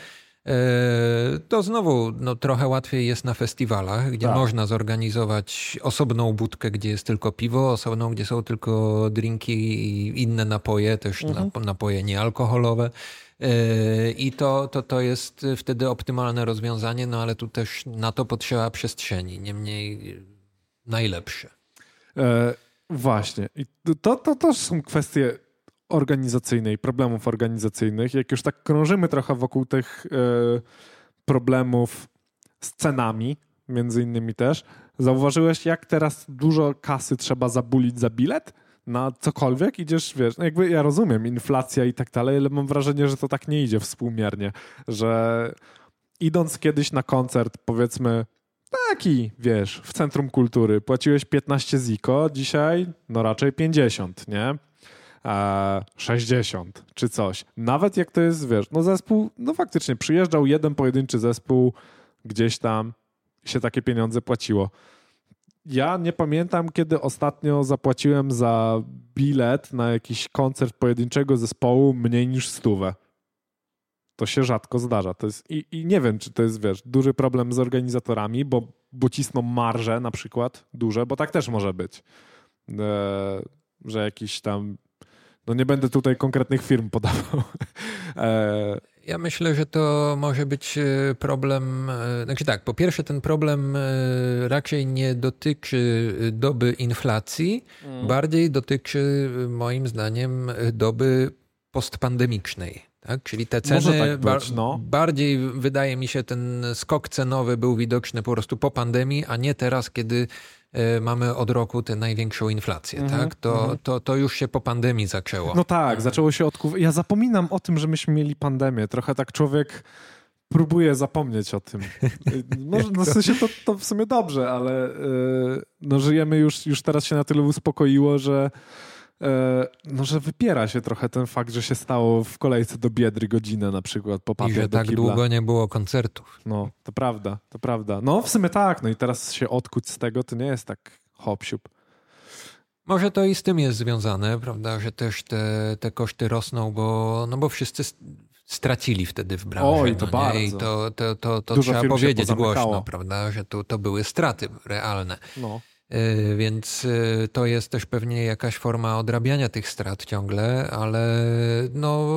to znowu no, trochę łatwiej jest na festiwalach, gdzie tak. można zorganizować osobną budkę, gdzie jest tylko piwo, osobną, gdzie są tylko drinki i inne napoje, też mhm. napoje niealkoholowe. E, I to, to, to jest wtedy optymalne rozwiązanie, no ale tu też na to potrzeba przestrzeni, niemniej najlepsze. E, właśnie. I to, to, to są kwestie organizacyjnej, problemów organizacyjnych. Jak już tak krążymy trochę wokół tych e, problemów z cenami, między innymi też, zauważyłeś, jak teraz dużo kasy trzeba zabulić za bilet? na cokolwiek idziesz, wiesz, no jakby ja rozumiem, inflacja i tak dalej, ale mam wrażenie, że to tak nie idzie współmiernie, że idąc kiedyś na koncert, powiedzmy taki, wiesz, w Centrum Kultury, płaciłeś 15 ziko, dzisiaj no raczej 50, nie? 60 czy coś. Nawet jak to jest, wiesz, no zespół, no faktycznie przyjeżdżał jeden pojedynczy zespół gdzieś tam się takie pieniądze płaciło. ja nie pamiętam, kiedy ostatnio zapłaciłem za bilet na jakiś koncert pojedynczego zespołu mniej niż stówę. To się rzadko zdarza. To jest, i, I nie wiem, czy to jest, wiesz, duży problem z organizatorami, bo, bo cisną marże na przykład duże, bo tak też może być. E, że jakiś tam no nie będę tutaj konkretnych firm podawał. e, ja myślę, że to może być e, problem. E, znaczy tak, po pierwsze, ten problem raczej nie dotyczy doby inflacji, mm. bardziej dotyczy moim zdaniem doby postpandemicznej. Tak? Czyli te ceny, tak być, no. bardziej wydaje mi się, ten skok cenowy był widoczny po prostu po pandemii, a nie teraz, kiedy mamy od roku tę największą inflację, mm -hmm, tak? To, mm -hmm. to, to już się po pandemii zaczęło. No tak, mhm. zaczęło się od... Ja zapominam o tym, że myśmy mieli pandemię. Trochę tak człowiek próbuje zapomnieć o tym. Może, no w sensie to, to w sumie dobrze, ale yy, no żyjemy już, już teraz się na tyle uspokoiło, że no, że wypiera się trochę ten fakt, że się stało w kolejce do Biedry godzinę na przykład po papier I że tak kibla. długo nie było koncertów. No, to prawda, to prawda. No w sumie tak, no i teraz się odkuć z tego to nie jest tak hop -siup. Może to i z tym jest związane, prawda, że też te, te koszty rosną, bo, no bo wszyscy stracili wtedy w branży. Oj, to no bardzo. I to, to, to, to trzeba powiedzieć głośno, prawda, że to, to były straty realne. No. Y, więc y, to jest też pewnie jakaś forma odrabiania tych strat ciągle, ale no,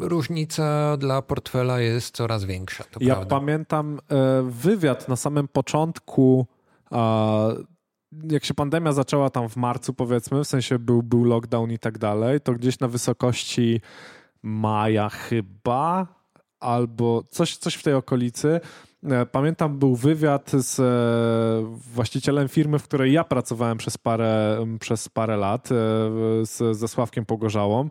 różnica dla portfela jest coraz większa. ja prawda. pamiętam e, wywiad na samym początku, jak się pandemia zaczęła tam w marcu, powiedzmy, w sensie był, był lockdown i tak dalej, to gdzieś na wysokości maja chyba, albo coś, coś w tej okolicy E, pamiętam, był wywiad z e, właścicielem firmy, w której ja pracowałem przez parę, przez parę lat, e, z, ze Sławkiem Pogorzałą.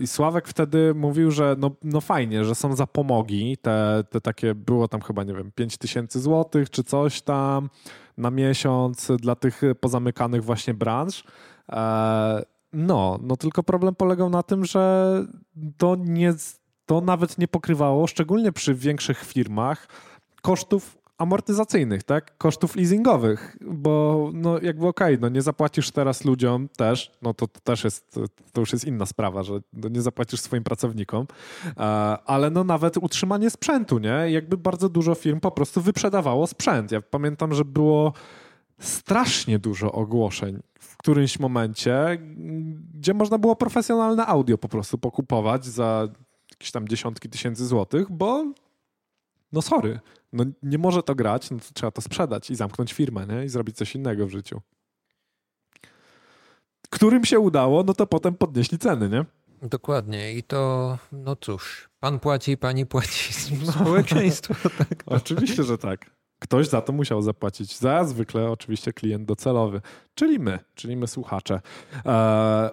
I Sławek wtedy mówił, że no, no fajnie, że są zapomogi, te, te takie, było tam chyba, nie wiem, 5 tysięcy złotych czy coś tam na miesiąc dla tych pozamykanych właśnie branż. No, no tylko problem polegał na tym, że to nie, to nawet nie pokrywało, szczególnie przy większych firmach, kosztów amortyzacyjnych, tak? Kosztów leasingowych, bo no jakby okej, okay, no nie zapłacisz teraz ludziom też, no to, to też jest, to już jest inna sprawa, że nie zapłacisz swoim pracownikom, ale no nawet utrzymanie sprzętu, nie? Jakby bardzo dużo firm po prostu wyprzedawało sprzęt. Ja pamiętam, że było strasznie dużo ogłoszeń w którymś momencie, gdzie można było profesjonalne audio po prostu pokupować za jakieś tam dziesiątki tysięcy złotych, bo no sorry, no nie może to grać, no to trzeba to sprzedać i zamknąć firmę, nie? I zrobić coś innego w życiu. Którym się udało, no to potem podnieśli ceny, nie? Dokładnie. I to, no cóż, pan płaci, pani płaci. Społeczeństwo. tak, Oczywiście, że tak. Ktoś za to musiał zapłacić. Za zwykle oczywiście klient docelowy, czyli my, czyli my słuchacze. Eee,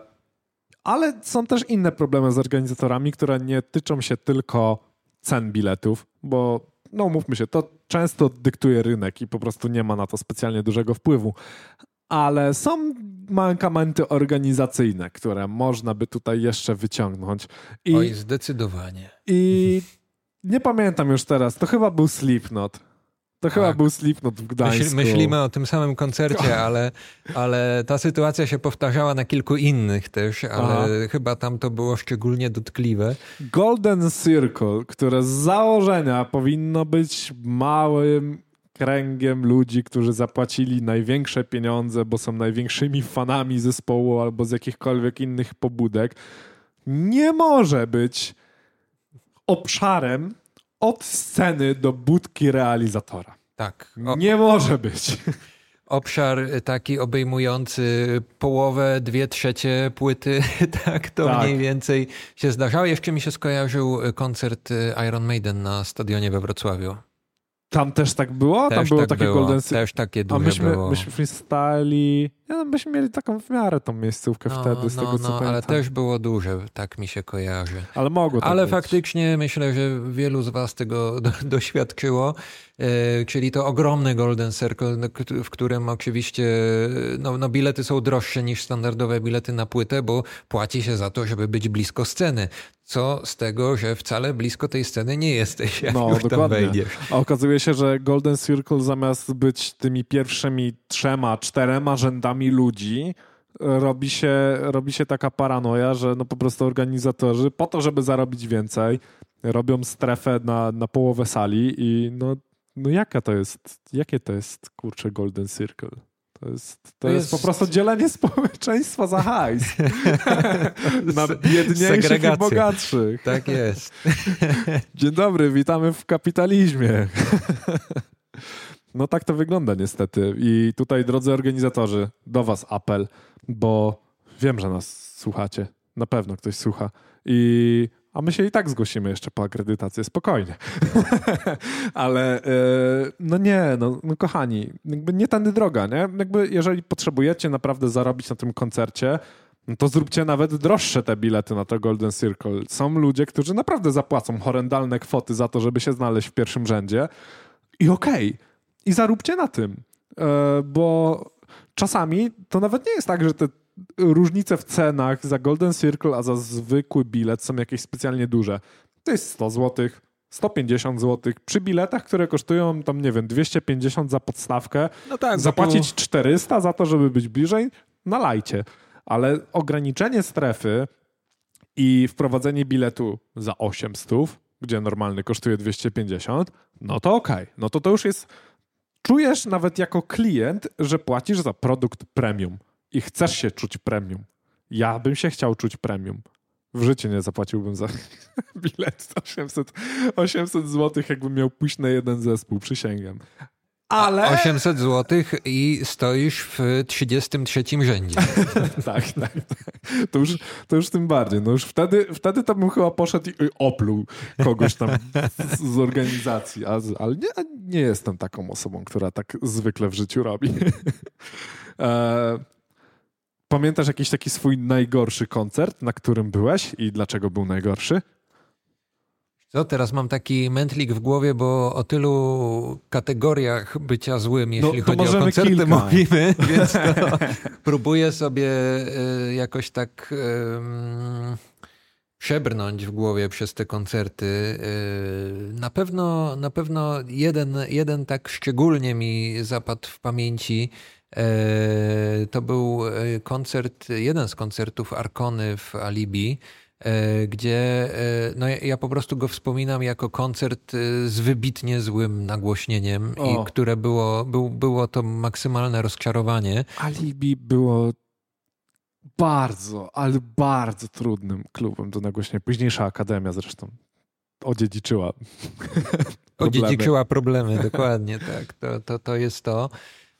ale są też inne problemy z organizatorami, które nie tyczą się tylko cen biletów, bo no mówmy się, to często dyktuje rynek i po prostu nie ma na to specjalnie dużego wpływu. Ale są mankamenty organizacyjne, które można by tutaj jeszcze wyciągnąć. I, Oj, zdecydowanie. I nie pamiętam już teraz, to chyba był Slipknot. To chyba tak. był Slipknot w Gdańsku. Myślimy o tym samym koncercie, ale, ale ta sytuacja się powtarzała na kilku innych też, ale Aha. chyba tam to było szczególnie dotkliwe. Golden Circle, które z założenia powinno być małym kręgiem ludzi, którzy zapłacili największe pieniądze, bo są największymi fanami zespołu albo z jakichkolwiek innych pobudek, nie może być obszarem, od sceny do budki realizatora. Tak. O... Nie może być. Obszar taki obejmujący połowę, dwie trzecie płyty, tak to tak. mniej więcej się zdarzało. Jeszcze mi się skojarzył koncert Iron Maiden na stadionie we Wrocławiu. Tam też tak było? Też Tam było tak takie było. Golden Też takie duże A myśmy, było. myśmy freestali no, byśmy mieli taką w miarę tą miejscówkę No, wtedy, z no, tego co no, ale pamiętam. też było duże, tak mi się kojarzy. Ale mogło tak Ale być. faktycznie myślę, że wielu z Was tego do, doświadczyło, e, czyli to ogromny Golden Circle, no, w którym oczywiście no, no, bilety są droższe niż standardowe bilety na płytę, bo płaci się za to, żeby być blisko sceny. Co z tego, że wcale blisko tej sceny nie jesteś, jak No, już tam dokładnie. wejdziesz. A okazuje się, że Golden Circle zamiast być tymi pierwszymi trzema, czterema rzędami ludzi, robi się, robi się taka paranoja, że no po prostu organizatorzy po to, żeby zarobić więcej, robią strefę na, na połowę sali i no, no jaka to jest, jakie to jest, kurczę, Golden Circle? To jest, to jest, jest- po prostu dzielenie społeczeństwa za hajs. na biedniejszych i Segregacja. bogatszych. Tak jest. Dzień dobry, witamy w kapitalizmie. No tak to wygląda niestety. I tutaj, drodzy organizatorzy, do was apel, bo wiem, że nas słuchacie. Na pewno ktoś słucha. I a my się i tak zgłosimy jeszcze po akredytację, spokojnie. Ale e, no nie, no, no kochani, jakby nie tędy droga, nie? Jakby jeżeli potrzebujecie naprawdę zarobić na tym koncercie, no to zróbcie nawet droższe te bilety na to Golden Circle. Są ludzie, którzy naprawdę zapłacą horrendalne kwoty za to, żeby się znaleźć w pierwszym rzędzie. I okej. I zaróbcie na tym. E, bo czasami to nawet nie jest tak, że te różnice w cenach za Golden Circle, a za zwykły bilet są jakieś specjalnie duże. To jest 100 zł, 150 zł. Przy biletach, które kosztują tam, nie wiem, 250 za podstawkę, No tak, zapłacić 400 za to, żeby być bliżej, nalajcie. Ale ograniczenie strefy i wprowadzenie biletu za 800, gdzie normalny kosztuje 250, no to okej. No to to już jest... Czujesz nawet jako klient, że płacisz za produkt premium i chcesz się czuć premium. Ja bym się chciał czuć premium. W życiu nie zapłaciłbym za bilet 800, 800 zł, jakbym miał pójść na jeden zespół, przysięgam. Ale... 800 zł i stoisz w 33 rzędzie. tak, tak, tak. To już, to już tym bardziej. No już wtedy, wtedy to bym chyba poszedł i opluł kogoś tam z, z organizacji. A, ale nie, nie jestem taką osobą, która tak zwykle w życiu robi. e, pamiętasz jakiś taki swój najgorszy koncert, na którym byłeś i dlaczego był najgorszy? Co, teraz mam taki mętlik w głowie, bo o tylu kategoriach bycia złym, jeśli to chodzi o koncerty kilka. mówimy, więc to próbuję sobie e, jakoś tak em, przebrnąć w głowie przez te koncerty. E, Na pewno, na pewno jeden, jeden tak szczególnie mi zapadł w pamięci. E, To był koncert, jeden z koncertów Arkony w Alibi, gdzie e, no ja, po prostu go wspominam jako koncert e, z wybitnie złym nagłośnieniem, O. i które było, był, było to maksymalne rozczarowanie. Alibi było bardzo, ale bardzo trudnym klubem do nagłośnienia. Późniejsza akademia zresztą odziedziczyła. Odziedziczyła problemy, dokładnie, tak. To, to, to jest to.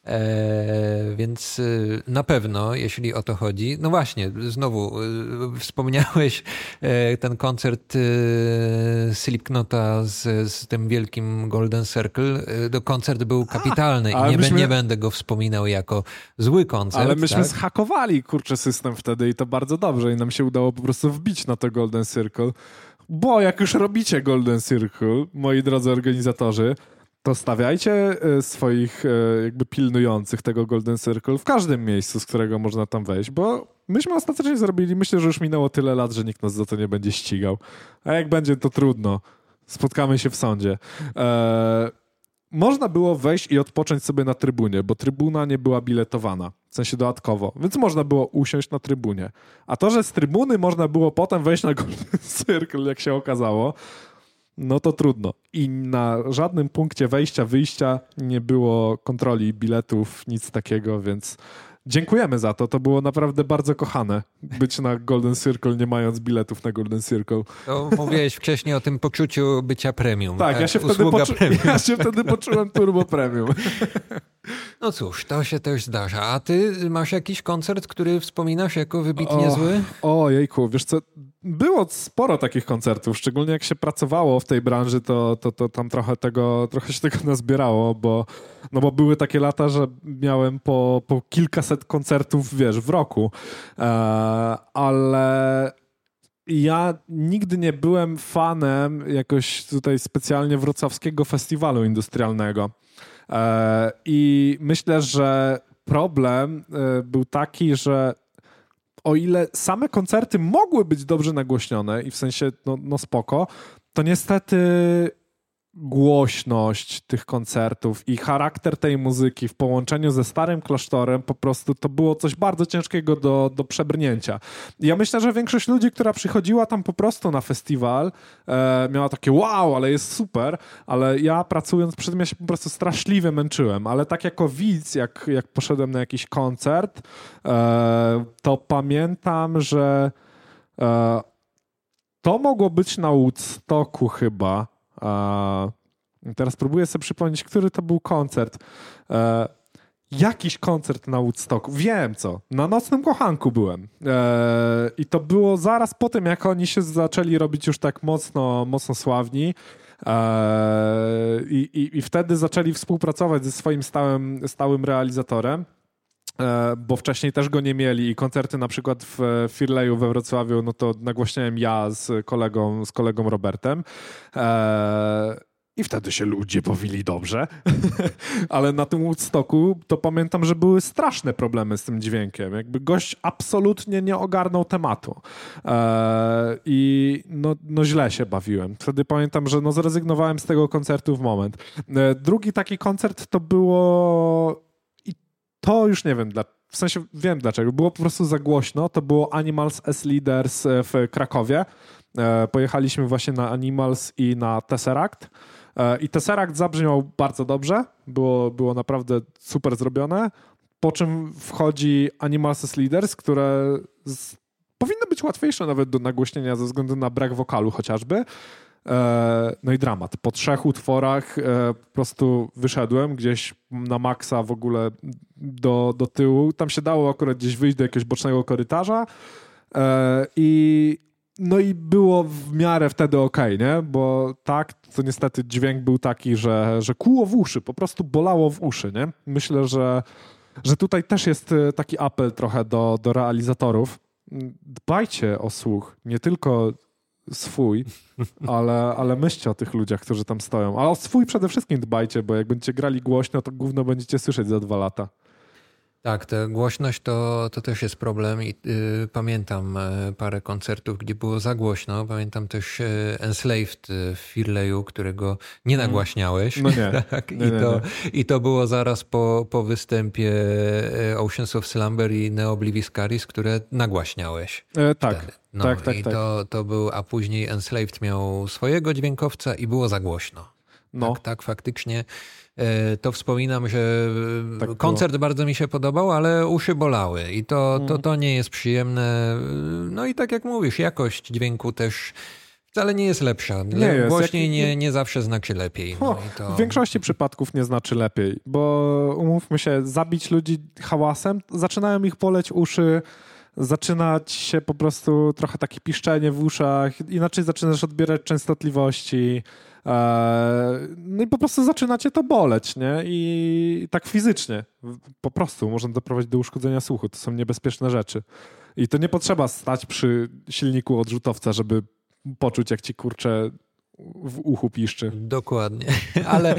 E, więc y, na pewno, jeśli o to chodzi, no właśnie, znowu y, wspomniałeś e, ten koncert y, Slipknota z, z tym wielkim Golden Circle. To koncert był kapitalny i ale nie, myśmy- nie będę go wspominał jako zły koncert. Ale myśmy tak? zhakowali, kurczę, system wtedy i to bardzo dobrze i nam się udało po prostu wbić na to Golden Circle. Bo jak już robicie Golden Circle, moi drodzy organizatorzy, to stawiajcie e, swoich e, jakby pilnujących tego Golden Circle w każdym miejscu, z którego można tam wejść, bo myśmy ostatecznie zrobili, myślę, że już minęło tyle lat, że nikt nas za to nie będzie ścigał. A jak będzie, to trudno. Spotkamy się w sądzie. E, można było wejść i odpocząć sobie na trybunie, bo trybuna nie była biletowana, w sensie dodatkowo, więc można było usiąść na trybunie. A to, że z trybuny można było potem wejść na Golden Circle, jak się okazało, no to trudno. I na żadnym punkcie wejścia, wyjścia nie było kontroli biletów, nic takiego, więc dziękujemy za to. To było naprawdę bardzo kochane, być na Golden Circle, nie mając biletów na Golden Circle. To mówiłeś wcześniej o tym poczuciu bycia premium. Tak, ja się, wtedy poczu- ja się wtedy poczułem turbo premium. No cóż, to się też zdarza. A ty masz jakiś koncert, który wspominasz jako wybitnie O, zły? O, jejku, wiesz co, było sporo takich koncertów, szczególnie jak się pracowało w tej branży, to, to, to tam trochę tego, trochę się tego nazbierało, bo, no bo były takie lata, że miałem po, po kilkaset koncertów, wiesz, w roku. E, ale ja nigdy nie byłem fanem jakoś tutaj specjalnie wrocławskiego festiwalu industrialnego. E, I myślę, że problem e, był taki, że o ile same koncerty mogły być dobrze nagłośnione i w sensie no, no spoko, to niestety głośność tych koncertów i charakter tej muzyki w połączeniu ze starym klasztorem po prostu to było coś bardzo ciężkiego do, do przebrnięcia. Ja myślę, że większość ludzi, która przychodziła tam po prostu na festiwal, e, miała takie wow, ale jest super, ale ja pracując przy tym ja się po prostu straszliwie męczyłem, ale tak jako widz, jak, jak poszedłem na jakiś koncert, e, to pamiętam, że e, to mogło być na Woodstocku chyba, teraz próbuję sobie przypomnieć, który to był koncert. E, jakiś koncert na Woodstocku. Wiem co. Na Nocnym Kochanku byłem. E, I to było zaraz po tym, jak oni się zaczęli robić już tak mocno, mocno sławni. E, I, i, I wtedy zaczęli współpracować ze swoim stałym, stałym realizatorem bo wcześniej też go nie mieli i koncerty na przykład w Firleju we Wrocławiu, no to nagłaśniałem ja z kolegą, z kolegą Robertem. I wtedy się ludzie powili dobrze. Ale na tym Woodstocku to pamiętam, że były straszne problemy z tym dźwiękiem. Jakby gość absolutnie nie ogarnął tematu. I no, no źle się bawiłem. Wtedy pamiętam, że no zrezygnowałem z tego koncertu w moment. drugi taki koncert to było to już nie wiem, dla, w sensie wiem dlaczego. Było po prostu za głośno. To było Animals as Leaders e, w Krakowie. E, pojechaliśmy właśnie na Animals i na Tesseract. E, I Tesseract zabrzmiał bardzo dobrze. Było, było naprawdę super zrobione. Po czym wchodzi Animals as Leaders, które z, powinno być łatwiejsze nawet do nagłośnienia ze względu na brak wokalu chociażby. E, no i dramat. Po trzech utworach e, po prostu wyszedłem gdzieś na maksa w ogóle do, do tyłu. Tam się dało akurat gdzieś wyjść do jakiegoś bocznego korytarza e, i no i było w miarę wtedy ok, nie? Bo tak, to niestety dźwięk był taki, że, że kuło w uszy, po prostu bolało w uszy, nie? Myślę, że, że tutaj też jest taki apel trochę do, do realizatorów. Dbajcie o słuch, nie tylko swój, ale, ale myślcie o tych ludziach, którzy tam stoją. A o swój przede wszystkim dbajcie, bo jak będziecie grali głośno, to gówno będziecie słyszeć za dwa lata. Tak, ta głośność to, to też jest problem i y, pamiętam y, parę koncertów, gdzie było za głośno. Pamiętam też y, Enslaved w Firleju, którego nie mm. nagłaśniałeś. No nie. tak? nie, I, to, nie. I to było zaraz po, po występie Oceans of Slumber i Neoblivis Caris, które nagłaśniałeś. E, tak. No tak, tak, i tak. To, to był, a później Enslaved miał swojego dźwiękowca i było za głośno. No. Tak, tak, faktycznie. E, to wspominam, że tak koncert bardzo mi się podobał, ale uszy bolały i to, to, mhm. to nie jest przyjemne. No i tak jak mówisz, jakość dźwięku też wcale nie jest lepsza. Nie jest. Głośniej jak... nie, nie zawsze znaczy lepiej. No to... W większości przypadków nie znaczy lepiej, bo umówmy się, zabić ludzi hałasem, zaczynają ich boleć uszy, zaczynać się po prostu trochę takie piszczenie w uszach, inaczej zaczynasz odbierać częstotliwości. E, no i po prostu zaczynacie to boleć, nie? I tak fizycznie. Po prostu można doprowadzić do uszkodzenia słuchu. To są niebezpieczne rzeczy. I to nie potrzeba stać przy silniku odrzutowca, żeby poczuć, jak ci kurczę w uchu piszczy. Dokładnie. Ale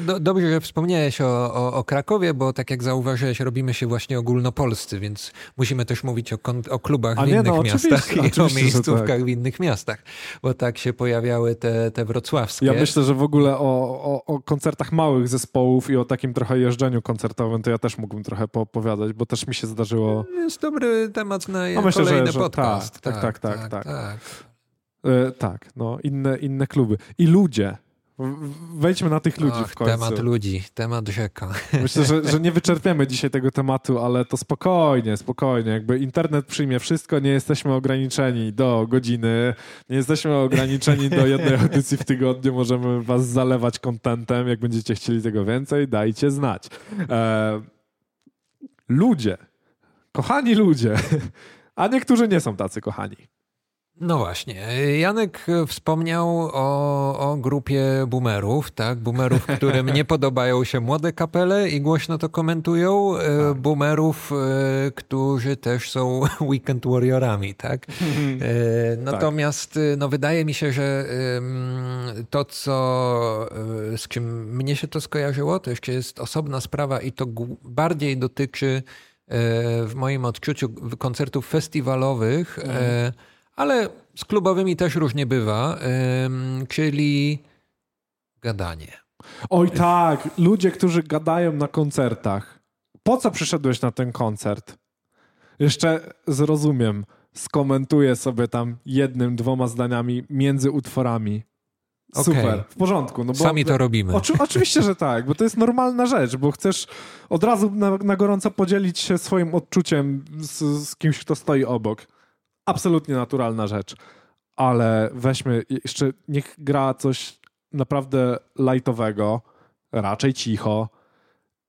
do, dobrze, że wspomniałeś o, o, o, Krakowie, bo tak jak zauważyłeś, robimy się właśnie ogólnopolscy, więc musimy też mówić o, o klubach A w nie, innych no, miastach i o miejscówkach tak. w innych miastach, bo tak się pojawiały te, te wrocławskie. Ja myślę, że w ogóle o, o, koncertach małych zespołów i o takim trochę jeżdżeniu koncertowym, to ja też mógłbym trochę opowiadać, bo też mi się zdarzyło... Jest dobry temat na no, myślę, kolejny że, że podcast. tak, tak, tak. tak, tak. tak. E, tak, no, inne, inne kluby. I ludzie. Wejdźmy na tych ludzi Och, w końcu. Temat ludzi, temat rzeka. Myślę, że, że nie wyczerpiemy dzisiaj tego tematu, ale to spokojnie, spokojnie. Jakby internet przyjmie wszystko, nie jesteśmy ograniczeni do godziny, nie jesteśmy ograniczeni do jednej audycji w tygodniu, możemy was zalewać kontentem. Jak będziecie chcieli tego więcej, dajcie znać. E, ludzie, kochani ludzie, a niektórzy nie są tacy kochani. No właśnie. Janek wspomniał o, o grupie boomerów, tak? Boomerów, którym nie podobają się młode kapele i głośno to komentują. E, tak. Boomerów, e, którzy też są weekend warriorami, tak? E, natomiast tak. no, wydaje mi się, że to, co z czym mnie się to skojarzyło, to jeszcze jest osobna sprawa i to bardziej dotyczy w moim odczuciu koncertów festiwalowych. Mhm ale z klubowymi też różnie bywa, czyli gadanie. Oj tak, ludzie, którzy gadają na koncertach. Po co przyszedłeś na ten koncert? Jeszcze zrozumiem, skomentuję sobie tam jednym, dwoma zdaniami między utworami. Super, okay. w porządku. No bo, Sami to robimy. Oczy, oczywiście, że tak, bo to jest normalna rzecz, bo chcesz od razu na, na gorąco podzielić się swoim odczuciem z, z kimś, kto stoi obok absolutnie naturalna rzecz. Ale weźmy jeszcze, niech gra coś naprawdę lightowego, raczej cicho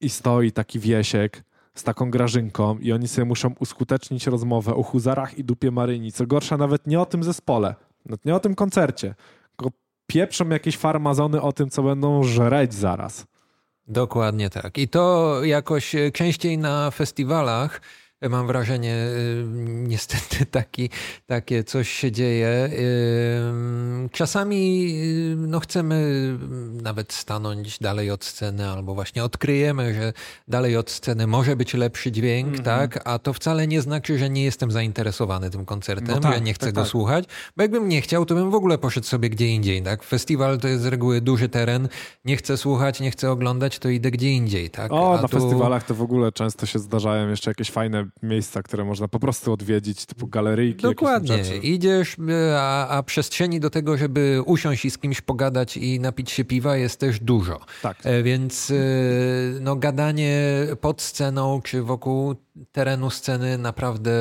i stoi taki wiesiek z taką grażynką i oni sobie muszą uskutecznić rozmowę o huzarach i dupie Maryni. Co gorsza, nawet nie o tym zespole, nie o tym koncercie, tylko pieprzą jakieś farmazony o tym, co będą żreć zaraz. Dokładnie tak. I to jakoś częściej na festiwalach mam wrażenie, y, niestety taki, takie coś się dzieje. Y, czasami y, no, chcemy nawet stanąć dalej od sceny, albo właśnie odkryjemy, że dalej od sceny może być lepszy dźwięk, mm -hmm. tak? A to wcale nie znaczy, że nie jestem zainteresowany tym koncertem, no tak, że nie chcę tak, go tak. słuchać. Bo jakbym nie chciał, to bym w ogóle poszedł sobie gdzie indziej, tak? Festiwal to jest z reguły duży teren, nie chcę słuchać, nie chcę oglądać, to idę gdzie indziej, tak? O, A na tu... festiwalach to w ogóle często się zdarzają jeszcze jakieś fajne miejsca, które można po prostu odwiedzić, typu galeryjki. Dokładnie. Idziesz, a, a, przestrzeni do tego, żeby usiąść i z kimś pogadać i napić się piwa jest też dużo. Tak. E, więc e, no, gadanie pod sceną czy wokół terenu sceny naprawdę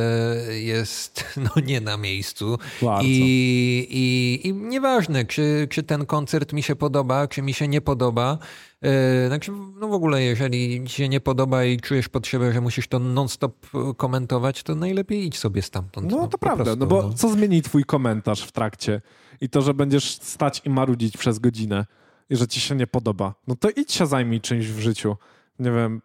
jest no, nie na miejscu. I, i, I nieważne, czy, czy ten koncert mi się podoba, czy mi się nie podoba. E, no w ogóle, jeżeli ci się nie podoba i czujesz potrzebę, że musisz to non-stop komentować, to najlepiej idź sobie stamtąd. No, no to prawda, prostu, no bo no. co zmieni twój komentarz w trakcie? I to, że będziesz stać i marudzić przez godzinę i że ci się nie podoba. No to idź się zajmij czymś w życiu. Nie wiem,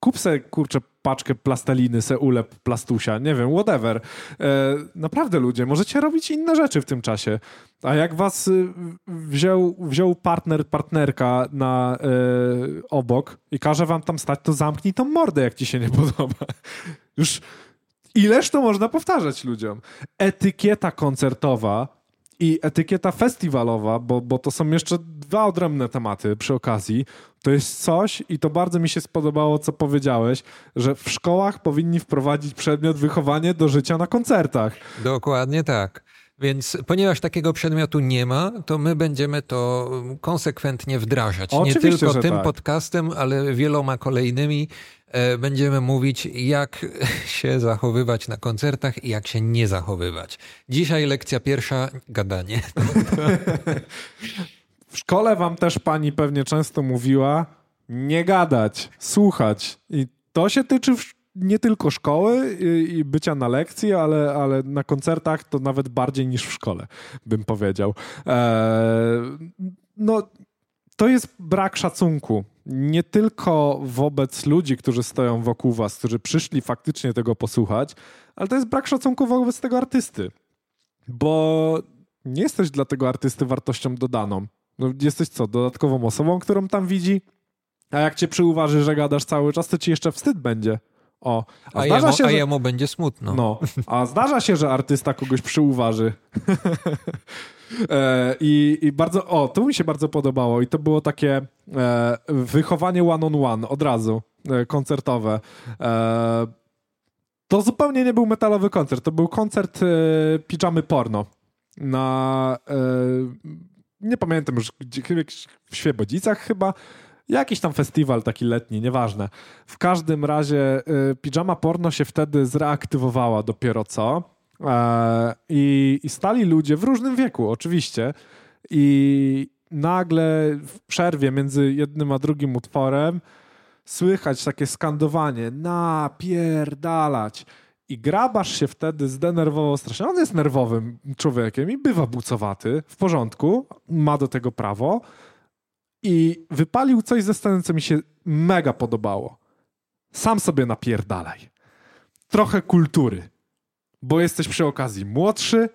kup se, kurczę, paczkę plasteliny, se ulep plastusia, nie wiem, whatever. E, naprawdę ludzie, możecie robić inne rzeczy w tym czasie. A jak was y, wziął, wziął partner, partnerka na e, obok i każe wam tam stać, to zamknij tą mordę, jak ci się nie podoba. Już ileż to można powtarzać ludziom? Etykieta koncertowa i etykieta festiwalowa, bo, bo to są jeszcze dwa odrębne tematy przy okazji, to jest coś i to bardzo mi się spodobało, co powiedziałeś, że w szkołach powinni wprowadzić przedmiot wychowanie do życia na koncertach. Dokładnie tak. Więc ponieważ takiego przedmiotu nie ma, to my będziemy to konsekwentnie wdrażać. Oczywiście, nie tylko tym tak. podcastem, ale wieloma kolejnymi E, będziemy mówić, jak się zachowywać na koncertach i jak się nie zachowywać. Dzisiaj lekcja pierwsza gadanie. W szkole wam też pani pewnie często mówiła nie gadać, słuchać. I to się tyczy nie tylko szkoły i bycia na lekcji, ale, ale na koncertach to nawet bardziej niż w szkole, bym powiedział. Eee, no, to jest brak szacunku nie tylko wobec ludzi, którzy stoją wokół was, którzy przyszli faktycznie tego posłuchać, ale to jest brak szacunku wobec tego artysty. Bo nie jesteś dla tego artysty wartością dodaną. No, jesteś co, dodatkową osobą, którą tam widzi? A jak cię przyuważy, że gadasz cały czas, to ci jeszcze wstyd będzie. O, a, a, jemu, się, a że... jemu będzie smutno. No, a zdarza się, że artysta kogoś przyuważy. E, I, I, bardzo, o, to mi się bardzo podobało i to było takie e, wychowanie one on one od razu, e, koncertowe. E, to zupełnie nie był metalowy koncert, to był koncert e, pijamy porno na, nie pamiętam już, gdzie, w Świebodzicach chyba, jakiś tam festiwal taki letni, nieważne. W każdym razie y, pijama porno się wtedy zreaktywowała dopiero co E, I, I stali ludzie w różnym wieku, oczywiście. I nagle w przerwie między jednym a drugim utworem słychać takie skandowanie, napierdalać. I grabasz się wtedy zdenerwował strasznie. On jest nerwowym człowiekiem i bywa bucowaty, w porządku, ma do tego prawo. I wypalił coś ze sceny, co mi się mega podobało. Sam sobie napierdalaj. Trochę kultury, bo jesteś przy okazji młodszy,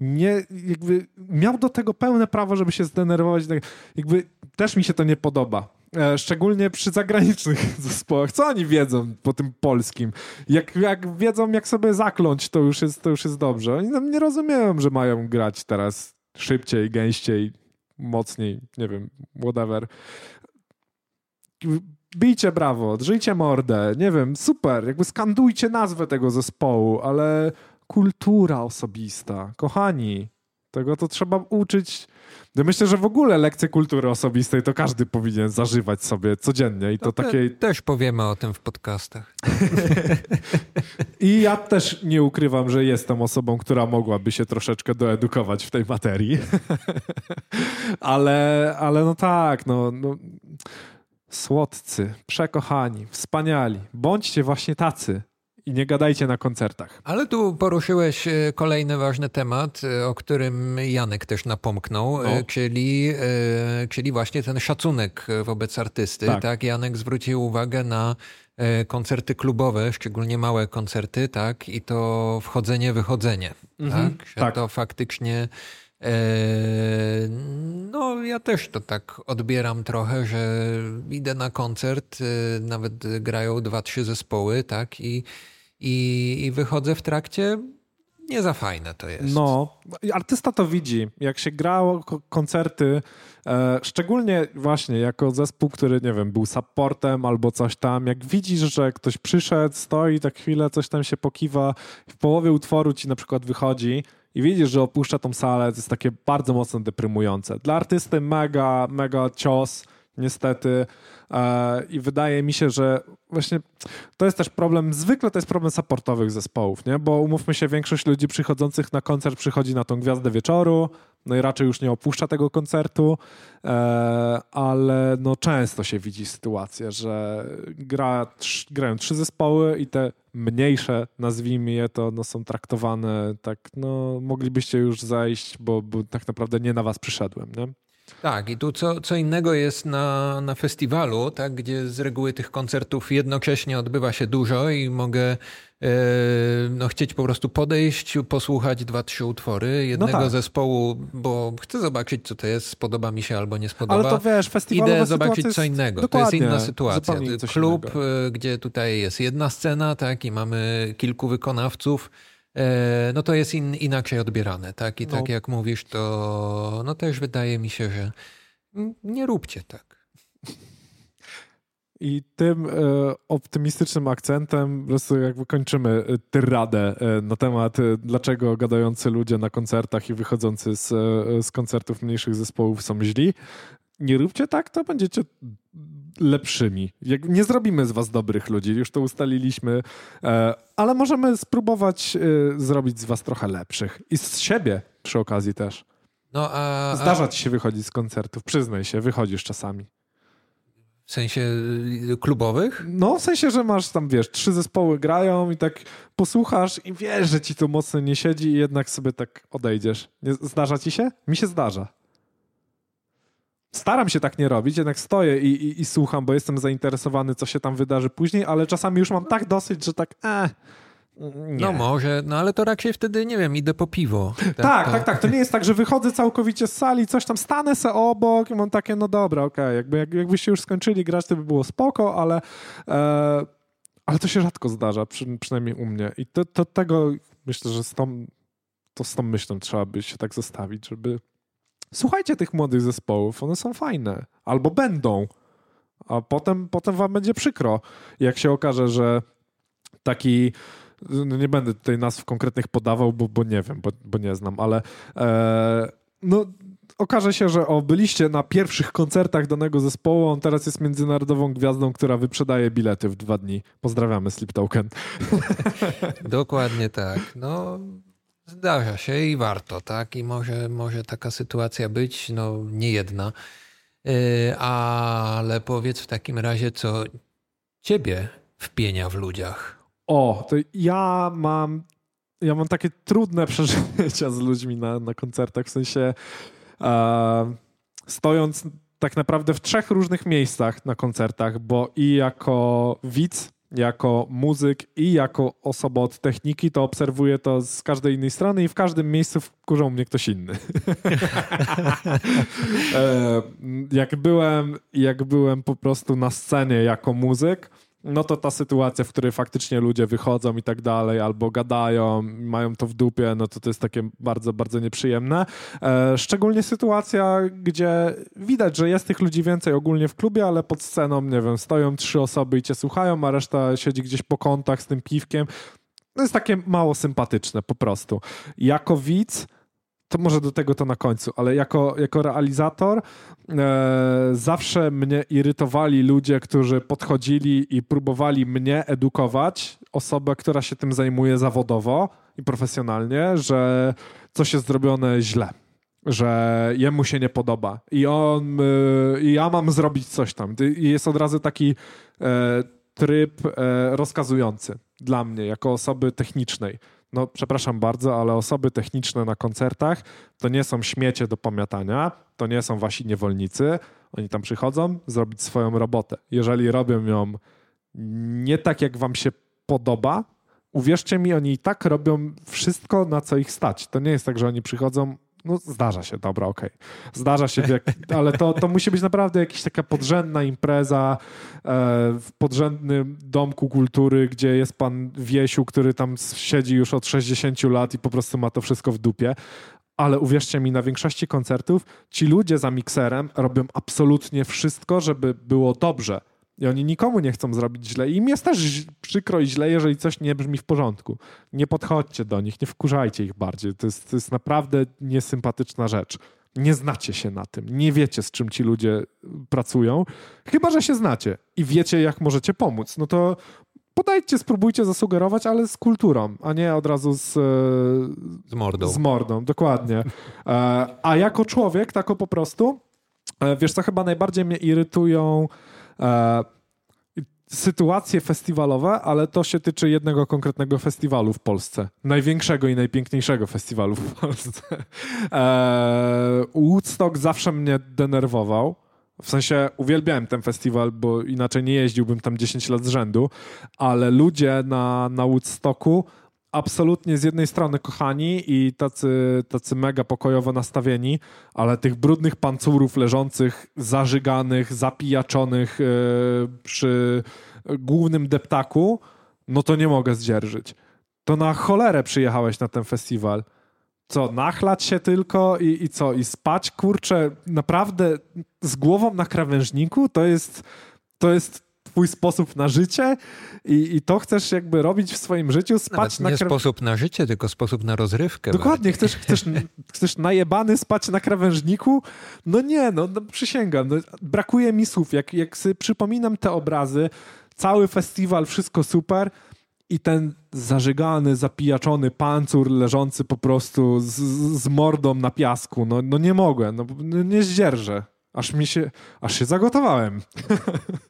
nie, jakby miał do tego pełne prawo, żeby się zdenerwować. Tak, jakby też mi się to nie podoba. E, szczególnie przy zagranicznych zespołach. Co oni wiedzą po tym polskim? Jak, jak wiedzą, jak sobie zakląć, to już jest, to już jest dobrze. Oni nam nie rozumieją, że mają grać teraz szybciej, gęściej, mocniej, nie wiem, whatever. Bijcie brawo, drzyjcie mordę, nie wiem, super, jakby skandujcie nazwę tego zespołu, ale kultura osobista. Kochani, tego to trzeba uczyć. Ja myślę, że w ogóle lekcje kultury osobistej to każdy powinien zażywać sobie codziennie i to, to takiej... Te, też powiemy o tym w podcastach. I ja też nie ukrywam, że jestem osobą, która mogłaby się troszeczkę doedukować w tej materii. ale, ale no tak, no, no słodcy, przekochani, wspaniali. Bądźcie właśnie tacy i nie gadajcie na koncertach. Ale tu poruszyłeś e, kolejny ważny temat, e, o którym Janek też napomknął, e, no. czyli, czyli właśnie ten szacunek wobec artysty. Tak. tak, Janek zwrócił uwagę na koncerty klubowe, szczególnie małe koncerty, tak, i to wchodzenie, wychodzenie, mhm. tak, że tak. to faktycznie no, ja też to tak odbieram trochę, że idę na koncert, nawet grają dwa, trzy zespoły, tak, i i, i wychodzę w trakcie, nie za fajne to jest. No, artysta to widzi. Jak się grało koncerty, e, szczególnie właśnie jako zespół, który, nie wiem, był supportem albo coś tam, jak widzisz, że ktoś przyszedł, stoi tak chwilę, coś tam się pokiwa, w połowie utworu ci na przykład wychodzi i widzisz, że opuszcza tą salę, to jest takie bardzo mocno deprymujące. Dla artysty mega, mega cios, niestety. E, I wydaje mi się, że właśnie to jest też problem, zwykle to jest problem supportowych zespołów, nie? Bo umówmy się, większość ludzi przychodzących na koncert przychodzi na tą gwiazdę wieczoru, no i raczej już nie opuszcza tego koncertu, e, ale no często się widzi sytuację, że gra, grają trzy zespoły i te mniejsze, nazwijmy je to, no są traktowane tak, no moglibyście już zajść, bo, bo tak naprawdę nie na was przyszedłem, nie? Tak, i tu co, co innego jest na, na festiwalu, tak, gdzie z reguły tych koncertów jednocześnie odbywa się dużo i mogę e, no, chcieć po prostu podejść, posłuchać dwa, trzy utwory jednego no tak. zespołu, bo chcę zobaczyć, co to jest, spodoba mi się albo nie spodoba. Ale to wiesz, festiwalowa Idę zobaczyć co innego. To jest inna sytuacja. Klub, innego. E, gdzie tutaj jest jedna scena, tak, i mamy kilku wykonawców no to jest in, inaczej odbierane, tak? I no. tak jak mówisz, to no też wydaje mi się, że nie róbcie tak. I tym e, optymistycznym akcentem po prostu jakby kończymy e, tyradę e, na temat, e, dlaczego gadający ludzie na koncertach i wychodzący z, e, z koncertów mniejszych zespołów są źli. Nie róbcie tak, to będziecie lepszymi. Nie zrobimy z was dobrych ludzi, już to ustaliliśmy, e, ale możemy spróbować e, zrobić z was trochę lepszych. I z siebie przy okazji też. No, a, Zdarza ci się wychodzić z koncertów, przyznaj się, wychodzisz czasami. W sensie y, klubowych? No, w sensie, że masz tam, wiesz, trzy zespoły grają i tak posłuchasz i wiesz, że ci to mocno nie siedzi i jednak sobie tak odejdziesz. Nie, zdarza ci się? Mi się zdarza. Staram się tak nie robić, jednak stoję i, i, i, słucham, bo jestem zainteresowany, co się tam wydarzy później, ale czasami już mam tak dosyć, że tak eh, nie. No może, no ale to raczej wtedy, nie wiem, idę po piwo. Tak, tak, to... tak, tak. To nie jest tak, że wychodzę całkowicie z sali, coś tam stanę se obok i mam takie, no dobra, okej, okay. jakby jak, jakbyście już skończyli grać, to by było spoko, ale, e, ale to się rzadko zdarza, przy, przynajmniej u mnie. I to, to tego myślę, że z tą, to z tą myślą trzeba by się tak zostawić, żeby słuchajcie tych młodych zespołów, one są fajne. Albo będą. A potem, potem wam będzie przykro, jak się okaże, że taki no nie będę tutaj nazw konkretnych podawał, bo, bo nie wiem, bo, bo nie znam, ale e, no okaże się, że o, byliście na pierwszych koncertach danego zespołu, on teraz jest międzynarodową gwiazdą, która wyprzedaje bilety w dwa dni. Pozdrawiamy Sleep Token. Dokładnie tak. No, Zdarza się i warto, tak? I może, może taka sytuacja być, no nie jedna. Yy, ale powiedz w takim razie, co ciebie wpienia w ludziach. O, to ja mam ja mam takie trudne przeżycia z ludźmi na, na koncertach, w sensie e, stojąc tak naprawdę w trzech różnych miejscach na koncertach, bo i jako widz, jako muzyk i jako osoba od techniki, to obserwuję to z każdej innej strony i w każdym miejscu wkurzą mnie ktoś inny. e, jak, byłem, jak byłem po prostu na scenie jako muzyk, no to ta sytuacja, w której faktycznie ludzie wychodzą i tak dalej, albo gadają, mają to w dupie, no to to jest takie bardzo, bardzo nieprzyjemne. E, szczególnie sytuacja, gdzie widać, że jest tych ludzi więcej ogólnie w klubie, ale pod sceną, nie wiem, stoją trzy osoby i cię słuchają, a reszta siedzi gdzieś po kątach z tym piwkiem. To jest takie mało sympatyczne po prostu. Jako widz to może do tego to na końcu, ale jako, jako realizator e, zawsze mnie irytowali ludzie, którzy podchodzili i próbowali mnie edukować, osobę, która się tym zajmuje zawodowo i profesjonalnie, że coś jest zrobione źle że jemu się nie podoba i on, y, ja mam zrobić coś tam. I jest od razu taki e, tryb e, rozkazujący dla mnie, jako osoby technicznej no przepraszam bardzo, ale osoby techniczne na koncertach to nie są śmiecie do pamiętania, to nie są wasi niewolnicy. Oni tam przychodzą zrobić swoją robotę. Jeżeli robią ją nie tak, jak wam się podoba, uwierzcie mi, oni i tak robią wszystko, na co ich stać. To nie jest tak, że oni przychodzą, no zdarza się, dobra, okej. Okay. Zdarza się, ale to, to musi być naprawdę jakaś taka podrzędna impreza e, w podrzędnym domku kultury, gdzie jest pan Wiesiu, który tam siedzi już od 60 lat i po prostu ma to wszystko w dupie. Ale uwierzcie mi, na większości koncertów ci ludzie za mikserem robią absolutnie wszystko, żeby było dobrze. I oni nikomu nie chcą zrobić źle. I im jest też przykro i źle, jeżeli coś nie brzmi w porządku. Nie podchodźcie do nich, nie wkurzajcie ich bardziej. To jest, to jest naprawdę niesympatyczna rzecz. Nie znacie się na tym, nie wiecie, z czym ci ludzie pracują, chyba że się znacie i wiecie, jak możecie pomóc. No to podajcie, spróbujcie zasugerować, ale z kulturą, a nie od razu z, z mordą. Z mordą, dokładnie. E, a jako człowiek, tako po prostu, e, wiesz co, chyba najbardziej mnie irytują e, sytuacje festiwalowe, ale to się tyczy jednego konkretnego festiwalu w Polsce. Największego i najpiękniejszego festiwalu w Polsce. E, Woodstock zawsze mnie denerwował. W sensie uwielbiałem ten festiwal, bo inaczej nie jeździłbym tam 10 lat z rzędu, ale ludzie na, na Woodstocku absolutnie z jednej strony kochani i tacy, tacy mega pokojowo nastawieni, ale tych brudnych pancurów leżących, zażyganych, zapijaczonych yy, przy głównym deptaku, no to nie mogę zdzierżyć. To na cholerę przyjechałeś na ten festiwal. Co, nachlać się tylko i, i co? I spać, kurczę, naprawdę z głową na krawężniku? To jest, to jest twój sposób na życie i, i to chcesz jakby robić w swoim życiu, spać Nawet nie na sposób na życie, tylko sposób na rozrywkę. Dokładnie, chcesz, chcesz, chcesz najebany spać na krawężniku? No nie, no, no przysięgam, no, brakuje mi słów. Jak, jak sobie przypominam te obrazy, cały festiwal, wszystko super i ten zażygany, zapijaczony pancur leżący po prostu z, z mordą na piasku, no, no nie mogę, no, nie zdzierżę. Aż mi się, aż się zagotowałem.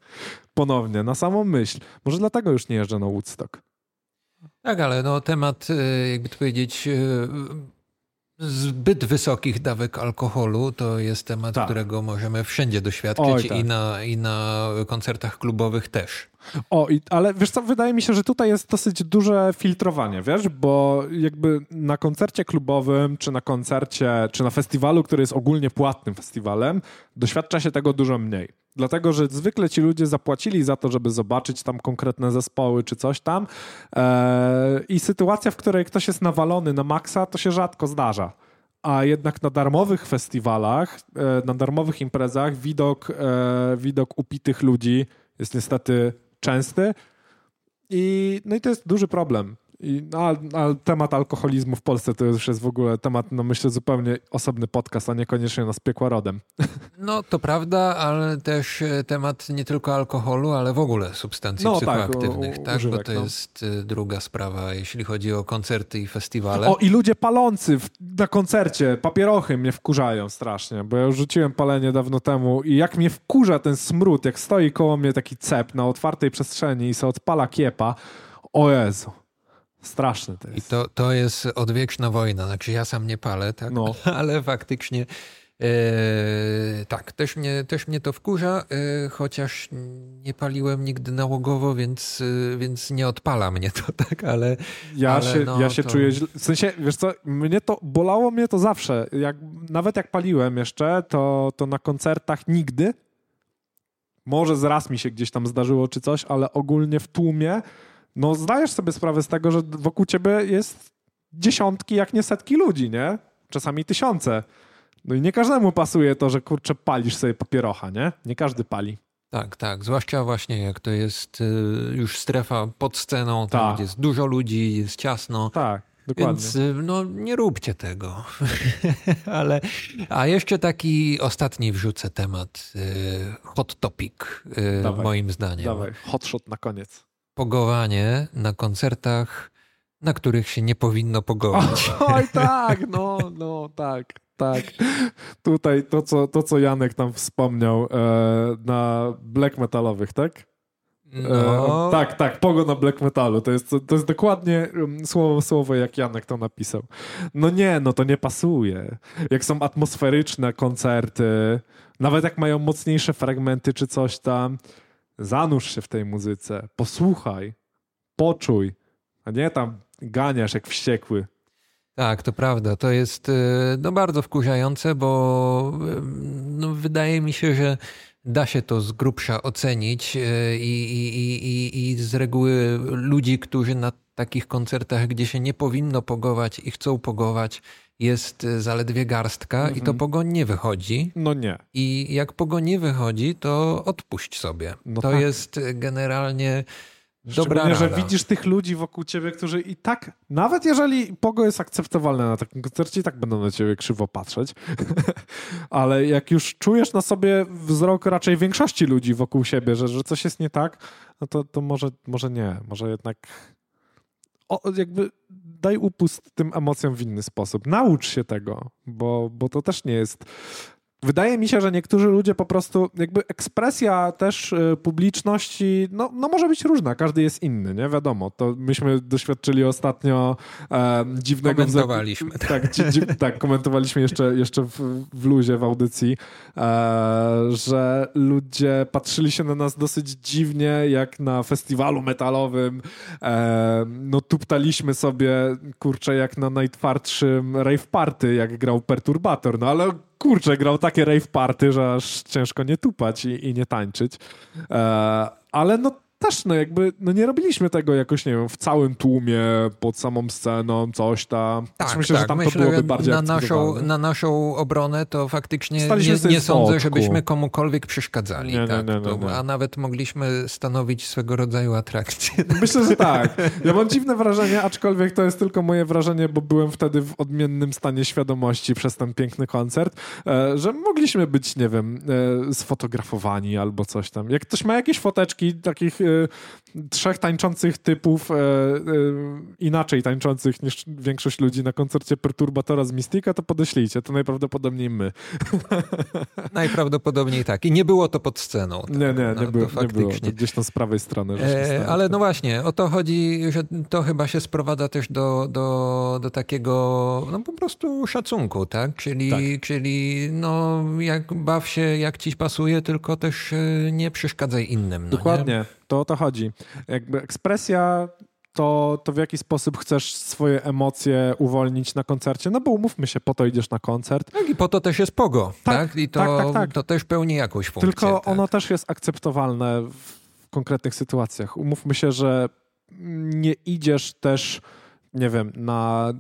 Ponownie, na samą myśl. Może dlatego już nie jeżdżę na Woodstock. Tak, ale no temat, e, jakby to powiedzieć, e, zbyt wysokich dawek alkoholu to jest temat, tak. którego możemy wszędzie doświadczyć Oj, tak. i, na, i na koncertach klubowych też. O, i, ale wiesz co, wydaje mi się, że tutaj jest dosyć duże filtrowanie, wiesz, bo jakby na koncercie klubowym, czy na koncercie, czy na festiwalu, który jest ogólnie płatnym festiwalem, doświadcza się tego dużo mniej. Dlatego, że zwykle ci ludzie zapłacili za to, żeby zobaczyć tam konkretne zespoły czy coś tam. Eee, I sytuacja, w której ktoś jest nawalony na maksa, to się rzadko zdarza. A jednak na darmowych festiwalach, e, na darmowych imprezach widok, e, widok upitych ludzi jest niestety częsty. I, no i to jest duży problem. I, no, a, a, temat alkoholizmu w Polsce to już jest w ogóle temat, no myślę, zupełnie osobny podcast, a niekoniecznie nas piekła rodem. No to prawda, ale też e, temat nie tylko alkoholu, ale w ogóle substancji no, tak, psychoaktywnych, tak? tak? Używek, Bo to no. jest e, druga sprawa, jeśli chodzi o koncerty i festiwale. O, i ludzie palący w, na koncercie, papierochy mnie wkurzają strasznie, bo ja już rzuciłem palenie dawno temu i jak mnie wkurza ten smród, jak stoi koło mnie taki cep na otwartej przestrzeni i se odpala kiepa, O Jezu. Straszne to jest. I to, to jest odwieczna wojna. Znaczy ja sam nie palę, tak? No. Ale faktycznie e, tak, też mnie, też mnie to wkurza, e, chociaż nie paliłem nigdy nałogowo, więc, e, więc nie odpala mnie to, tak? Ale Ja ale się, no, ja się to- czuję źle. W sensie, wiesz co, mnie to, bolało mnie to zawsze. Jak, nawet jak paliłem jeszcze, to, to na koncertach nigdy. Może z raz mi się gdzieś tam zdarzyło czy coś, ale ogólnie w tłumie, no zdajesz sobie sprawę z tego, że wokół ciebie jest dziesiątki, jak nie setki ludzi, nie? Czasami tysiące. No i nie każdemu pasuje to, że kurczę palisz sobie papierocha, nie? Nie każdy pali. tak, tak. Zwłaszcza właśnie jak to jest e, już strefa pod sceną, tam Tak. gdzie jest dużo ludzi, jest ciasno. Tak, dokładnie. Więc y, no, nie róbcie tego. Ale, a jeszcze taki ostatni wrzucę temat. y, Hot topic, y, Dawaj, moim zdaniem. Dawaj, hotshot na koniec. Pogowanie na koncertach, na których się nie powinno pogować. Oj, tak, no, no, tak, tak. Tutaj to, co, to, co Janek tam wspomniał e, na black metalowych, tak? E, No, tak, tak, pogo na black metalu. To jest, to jest dokładnie um, słowo słowo, jak Janek to napisał. No nie, no to nie pasuje. Jak są atmosferyczne koncerty, nawet jak mają mocniejsze fragmenty czy coś tam, zanurz się w tej muzyce, posłuchaj, poczuj, a nie tam ganiasz jak wściekły. Tak, to prawda. To jest y, no, bardzo wkurzające, bo y, no, wydaje mi się, że da się to z grubsza ocenić y, i, i, i, i, z reguły ludzi, którzy na takich koncertach, gdzie się nie powinno pogować i chcą pogować, jest y, zaledwie garstka i to Mhm. pogoń nie wychodzi. No nie. I jak pogoń nie wychodzi, to odpuść sobie. No to tak. jest y, generalnie dobra Szczególnie, że rada. widzisz tych ludzi wokół ciebie, którzy i tak, nawet jeżeli pogo jest akceptowalne na takim koncercie, i tak będą na ciebie krzywo patrzeć. Ale jak już czujesz na sobie wzrok raczej większości ludzi wokół siebie, że, że coś jest nie tak, no to, to może, może nie. Może jednak o, jakby daj upust tym emocjom w inny sposób. Naucz się tego, bo, bo to też nie jest Wydaje mi się, że niektórzy ludzie po prostu, jakby ekspresja też y, publiczności, no, no może być różna, każdy jest inny, nie? Wiadomo, to myśmy doświadczyli ostatnio e, dziwnego... Komentowaliśmy. Tak, dzi, dzi, tak, komentowaliśmy jeszcze, jeszcze w, w luzie, w audycji, e, że ludzie patrzyli się na nas dosyć dziwnie, jak na festiwalu metalowym. E, no tuptaliśmy sobie, kurczę, jak na najtwardszym rave party, jak grał Perturbator, no ale kurczę, grał takie rave party, że aż ciężko nie tupać i, i nie tańczyć. E, ale no też, no jakby, no nie robiliśmy tego jakoś, nie wiem, w całym tłumie, pod samą sceną, coś tam. Znaczy myślę, że tam to byłoby bardziej na naszą, na naszą obronę to faktycznie Staliśmy nie, nie sądzę, żebyśmy komukolwiek przeszkadzali. Nie, tak? nie, nie, To-. A nawet mogliśmy stanowić swego rodzaju atrakcję. Myślę, że tak. Ja mam dziwne wrażenie, aczkolwiek to jest tylko moje wrażenie, bo byłem wtedy w odmiennym stanie świadomości przez ten piękny koncert, e, że mogliśmy być, nie wiem, e, sfotografowani albo coś tam. Jak ktoś ma jakieś foteczki takich e, trzech tańczących typów, e, e, inaczej tańczących niż większość ludzi na koncercie Perturbatora z Mystika, to podeślijcie. To najprawdopodobniej my. Najprawdopodobniej tak. I nie było to pod sceną. Tak? Nie, nie, nie, No, to było, nie było. To gdzieś tam z prawej strony. E, ale no właśnie, o to chodzi, że to chyba się sprowadza też do, do, do takiego no po prostu szacunku, tak? Czyli, Tak. czyli no jak baw się jak ci pasuje, tylko też e, nie przeszkadzaj innym. No, Nie? To o to chodzi. Jakby ekspresja to, to w jaki sposób chcesz swoje emocje uwolnić na koncercie, no bo umówmy się, po to idziesz na koncert, Tak, i po to też jest pogo, tak? Tak, I to, tak, tak, tak. to też pełni jakąś funkcję. tylko tak? ono też jest akceptowalne w konkretnych sytuacjach. Umówmy się, że nie idziesz też, nie wiem, na,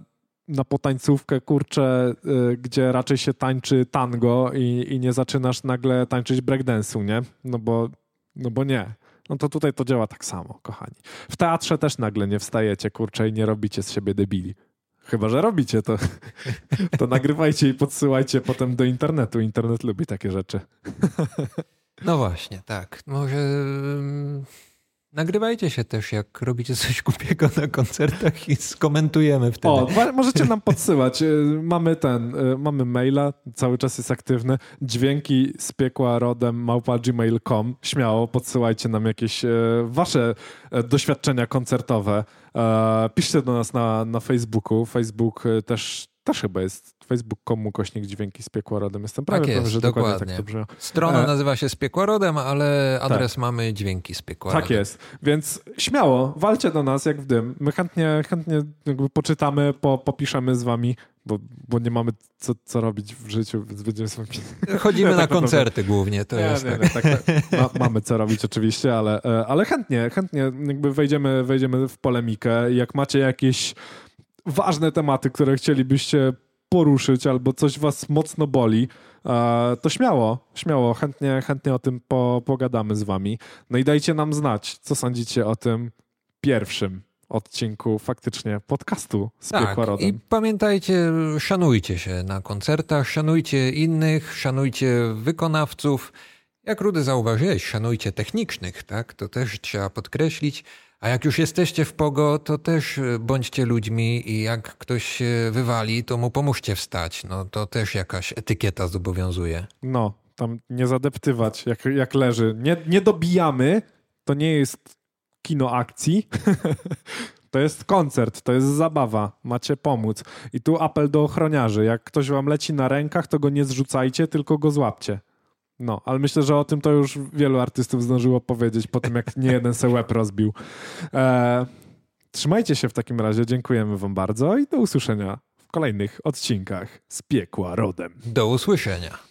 na potańcówkę, kurczę, y, gdzie raczej się tańczy tango i, i nie zaczynasz nagle tańczyć breakdance'u, nie? No bo, no bo nie. No to tutaj to działa tak samo, kochani. W teatrze też nagle nie wstajecie, kurczę, i nie robicie z siebie debili. Chyba, że robicie to. To nagrywajcie i podsyłajcie potem do internetu. Internet lubi takie rzeczy. No właśnie, tak. Może, mm, Nagrywajcie się też, jak robicie coś głupiego na koncertach i skomentujemy wtedy. O, możecie nam podsyłać. Y, mamy ten, y, mamy maila, cały czas jest aktywny. Dźwięki z piekła rodem małpa.gmail.com. Śmiało, podsyłajcie nam jakieś y, wasze doświadczenia koncertowe. Piszcie do nas na, na Facebooku. Facebook też, też chyba jest facebook.com kośnik dźwięki z piekła rodem. Jestem prawie tak jest, pewien, że dokładnie. dokładnie tak dobrze. Strona e... nazywa się z piekła rodem, ale adres tak. mamy dźwięki z piekła Tak jest, więc śmiało, walcie do nas jak w dym. My chętnie, chętnie jakby poczytamy, po, popiszemy z wami, bo, bo nie mamy co, co robić w życiu, więc będziemy sobie... Chodzimy na tak koncerty głównie, to nie, jest nie, tak. Nie, tak, tak. Ma, mamy co robić oczywiście, ale, e, ale chętnie, chętnie jakby wejdziemy, wejdziemy w polemikę. Jak macie jakieś ważne tematy, które chcielibyście poruszyć albo coś was mocno boli, e, to śmiało, śmiało, chętnie, chętnie o tym po, pogadamy z wami. No i dajcie nam znać, co sądzicie o tym pierwszym odcinku faktycznie podcastu z tak, I pamiętajcie, szanujcie się na koncertach, szanujcie innych, szanujcie wykonawców. Jak Rudy zauważyłeś, szanujcie technicznych, tak? To też trzeba podkreślić. A jak już jesteście w pogo, to też e, bądźcie ludźmi i jak ktoś się wywali, to mu pomóżcie wstać. No to też jakaś etykieta zobowiązuje. No, tam nie zadeptywać, jak, jak leży. Nie, nie dobijamy, to nie jest kino akcji. to jest koncert, to jest zabawa, macie pomóc. I tu apel do ochroniarzy. Jak ktoś wam leci na rękach, to go nie zrzucajcie, tylko go złapcie. No, ale myślę, że o tym to już wielu artystów zdążyło powiedzieć po tym, jak nie jeden se łeb rozbił. E, trzymajcie się w takim razie, dziękujemy wam bardzo i do usłyszenia w kolejnych odcinkach z Piekła Rodem. Do usłyszenia.